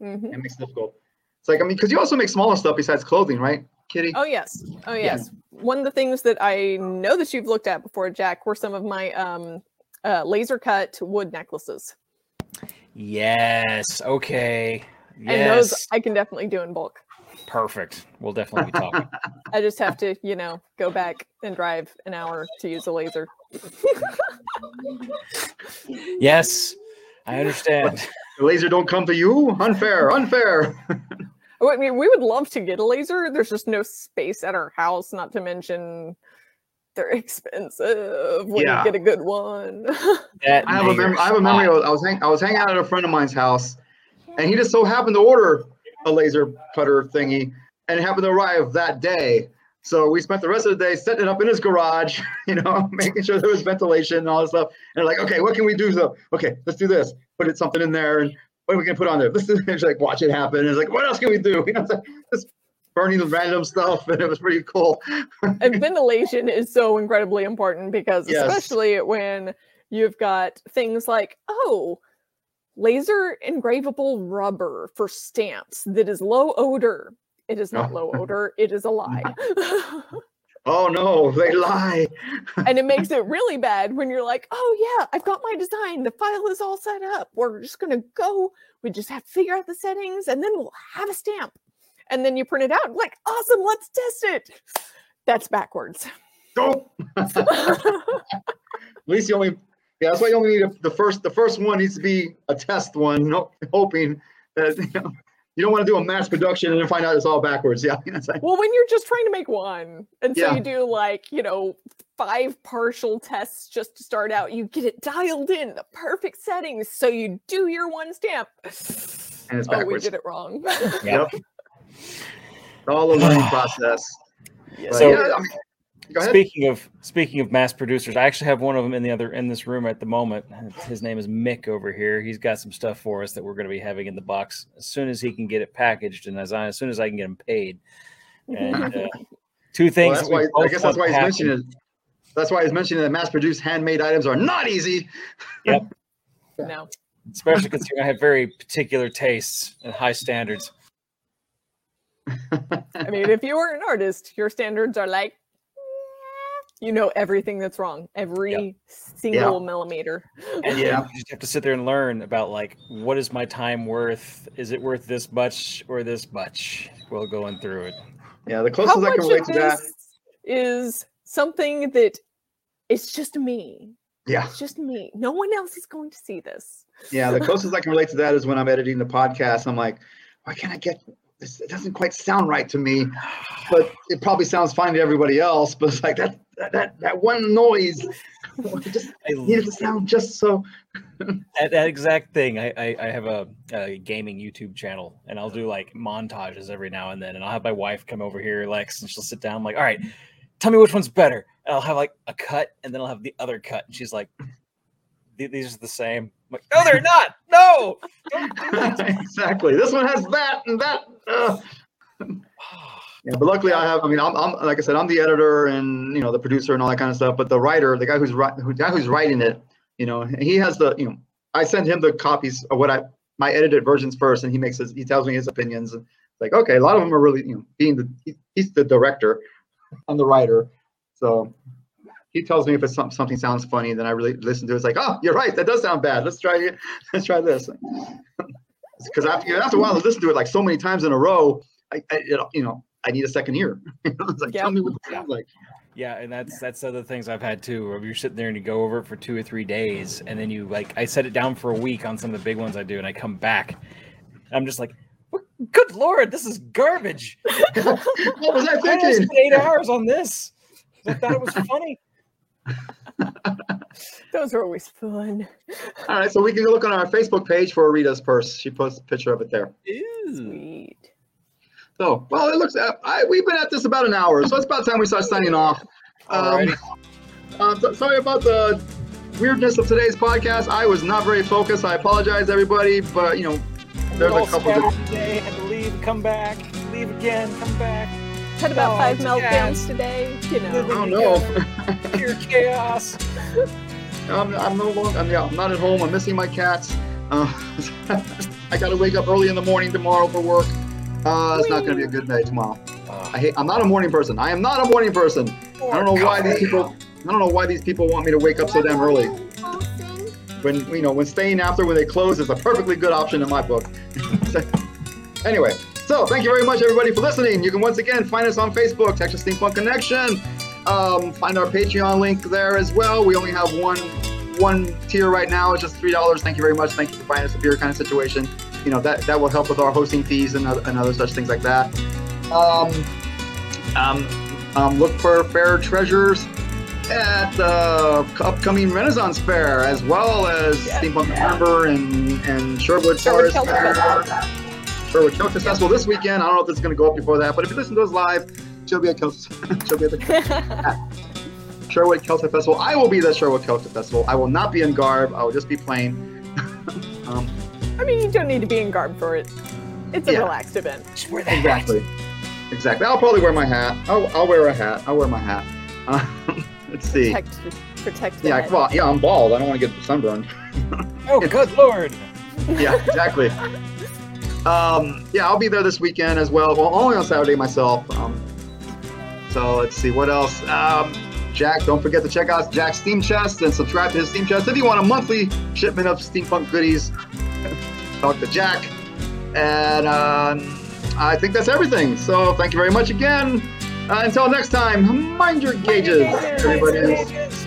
Mhm. it makes it difficult. It's like I mean, because you also make smaller stuff besides clothing, right, Kitty? Oh yes. Oh Yeah. yes. One of the things that I know that you've looked at before, Jack, were some of my um uh, laser cut wood necklaces. Yes. Okay. And those Yes. I can definitely do in bulk. Perfect. We'll definitely be talking. I just have to, you know, go back and drive an hour to use a laser. yes. I understand. The laser don't come to you? Unfair, unfair. Oh, I mean, we would love to get a laser. There's just no space at our house, not to mention they're expensive when Yeah. you get a good one. That I have a mayor mem- I have a memory. I was hang- I was hanging out at a friend of mine's house, and he just so happened to order a laser cutter thingy, and it happened to arrive that day. So we spent the rest of the day setting it up in his garage, you know, making sure there was ventilation and all this stuff. And like, okay, what can we do? So, okay, let's do this. Put it something in there, and what are we gonna put on there? This is like watch it happen. And it's like, what else can we do? You know, it's like just burning the random stuff, and it was pretty cool. and ventilation is so incredibly important because Yes. especially when you've got things like oh laser engravable rubber for stamps that is low odor. It is not oh. low odor. It is a lie. Oh no, they lie. and it makes it really bad when you're like oh yeah i've got my design. The file is all set up. We're just going to go. We just have to figure out the settings and then we'll have a stamp. And then you print it out like awesome let's test it. That's backwards. Don't. At least you only, yeah, that's why you only need a, the first. The first one needs to be a test one, no, hoping that you, know, you don't want to do a mass production and then find out it's all backwards. Yeah, like, Well, when you're just trying to make one, and so Yeah. you do like, you know, five partial tests just to start out, you get it dialed in, the perfect settings. So you do your one stamp. And it's Oh, we did it wrong. Yep. It's all a learning process. Yes. But So- yeah, I mean, go ahead. Speaking of speaking of mass producers, I actually have one of them in the other in this room at the moment. His name is Mick over here. He's got some stuff for us that we're going to be having in the box as soon as he can get it packaged and as I, as soon as I can get him paid. And uh, two Well, things. that's that why. I guess that's why he's happen. mentioning it. That's why he's mentioning that mass-produced handmade items are not easy. Yep. no. especially considering I have very particular tastes and high standards. I mean, if you are an artist, your standards are like, you know everything that's wrong, every single millimeter. And Yeah. you just have to sit there and learn about like what is my time worth? Is it worth this much or this much? While going through it. Yeah, the How closest I can relate to that is something that it's just me? Yeah, It's just me. No one else is going to see this. yeah. The closest I can relate to that is when I'm editing the podcast. I'm like, why can't I get this? It doesn't quite sound right to me, but it probably sounds fine to everybody else. But it's like that that that, that one noise. I just I needed to sound just so. that, that exact thing. I, I, I have a, a gaming YouTube channel, and I'll do like montages every now and then. And I'll have my wife come over here, Lex, and she'll sit down. I'm like, all right, tell me which one's better. And I'll have like a cut, and then I'll have the other cut. And she's like, these are the same. I'm like, no, they're not. No. Don't do that. exactly. This one has that and that. Yeah, but luckily I have. I mean, I'm, I'm like I said, I'm the editor and you know the producer and all that kind of stuff. But the writer, the guy who's who guy who's writing it, you know, he has the you know. I send him the copies of what I my edited versions first, and he makes his he tells me his opinions. And it's like, okay, a lot of them are really you know being the he, he's the director, I'm the writer, so he tells me if it's some, something sounds funny, then I really listen to it. It's like, oh, you're right, that does sound bad. Let's try it. Let's try this. Because after after a while, I listen to it like so many times in a row. I, I you know I need a second ear. it's like, Yeah. tell me what it sounds like. Yeah, and that's that's other things I've had too. Where you're sitting there and you go over it for two or three days, and then you like I set it down for a week on some of the big ones I do, and I come back, I'm just like, good lord, this is garbage. what was I I thinking? spent eight hours on this. I thought it was funny. Those are always fun. All right, so we can look on our Facebook page for Rita's purse. She posts a picture of it there. Ew. Sweet. So, well, it looks. I, we've been at this about an hour, so it's about time we start signing off. Um, um, so- sorry about the weirdness of today's podcast. I was not very focused. I apologize, everybody, but you know, there's All a couple. scattered Of, today, had to leave, come back, leave again, come back. Had about Oh, five meltdowns gas. today. You know. I don't know. Pure chaos. I'm, I'm no longer. I'm, yeah, I'm not at home. I'm missing my cats. Uh, I got to wake up early in the morning tomorrow for work. Uh, it's not going to be a good day tomorrow. I hate. I'm not a morning person. I am not a morning person. I don't know why these people. I don't know why these people want me to wake up so damn early. When you know, when staying after when they close is a perfectly good option in my book. anyway, so thank you very much, everybody, for listening. You can once again find us on Facebook, Texas Steampunk Connection. Um, find our Patreon link there as well. We only have one one tier right now. It's just three dollars. Thank you very much. Thank you for finding us a beer kind of situation. You know that that will help with our hosting fees and other, and other such things like that. Um, um, um, look for fair treasures at the upcoming Renaissance Fair, as well as Yeah. Steampunk November and and Sherwood Sherwood Forest Celtic Fair. Festival. Sherwood Celtic Festival this weekend. I don't know if this is going to go up before that, but if you listen to us live, she'll be at Kel- she'll be at the Sherwood Celtic Festival. I will be at Sherwood Celtic Festival. I will not be in garb. I will just be plain. um, I mean, you don't need to be in garb for it. It's a Yeah. relaxed event. Just wear the hat. exactly. Exactly. I'll probably wear my hat. I'll, I'll wear a hat. I'll wear my hat. Uh, let's see. Protect, protect the Yeah, head. well, yeah, I'm bald. I don't want to get sunburned. Oh, good lord. yeah, exactly. Um, yeah, I'll be there this weekend as well. Well, only on Saturday myself. Um, so let's see what else. Um, Jack, don't forget to check out Jack's Steam Chest and subscribe to his Steam Chest if you want a monthly shipment of steampunk goodies. Talk to Jack, and um, I think that's everything. So thank you very much again. Uh, until next time, mind your gauges, gauges. everybody. Gauges.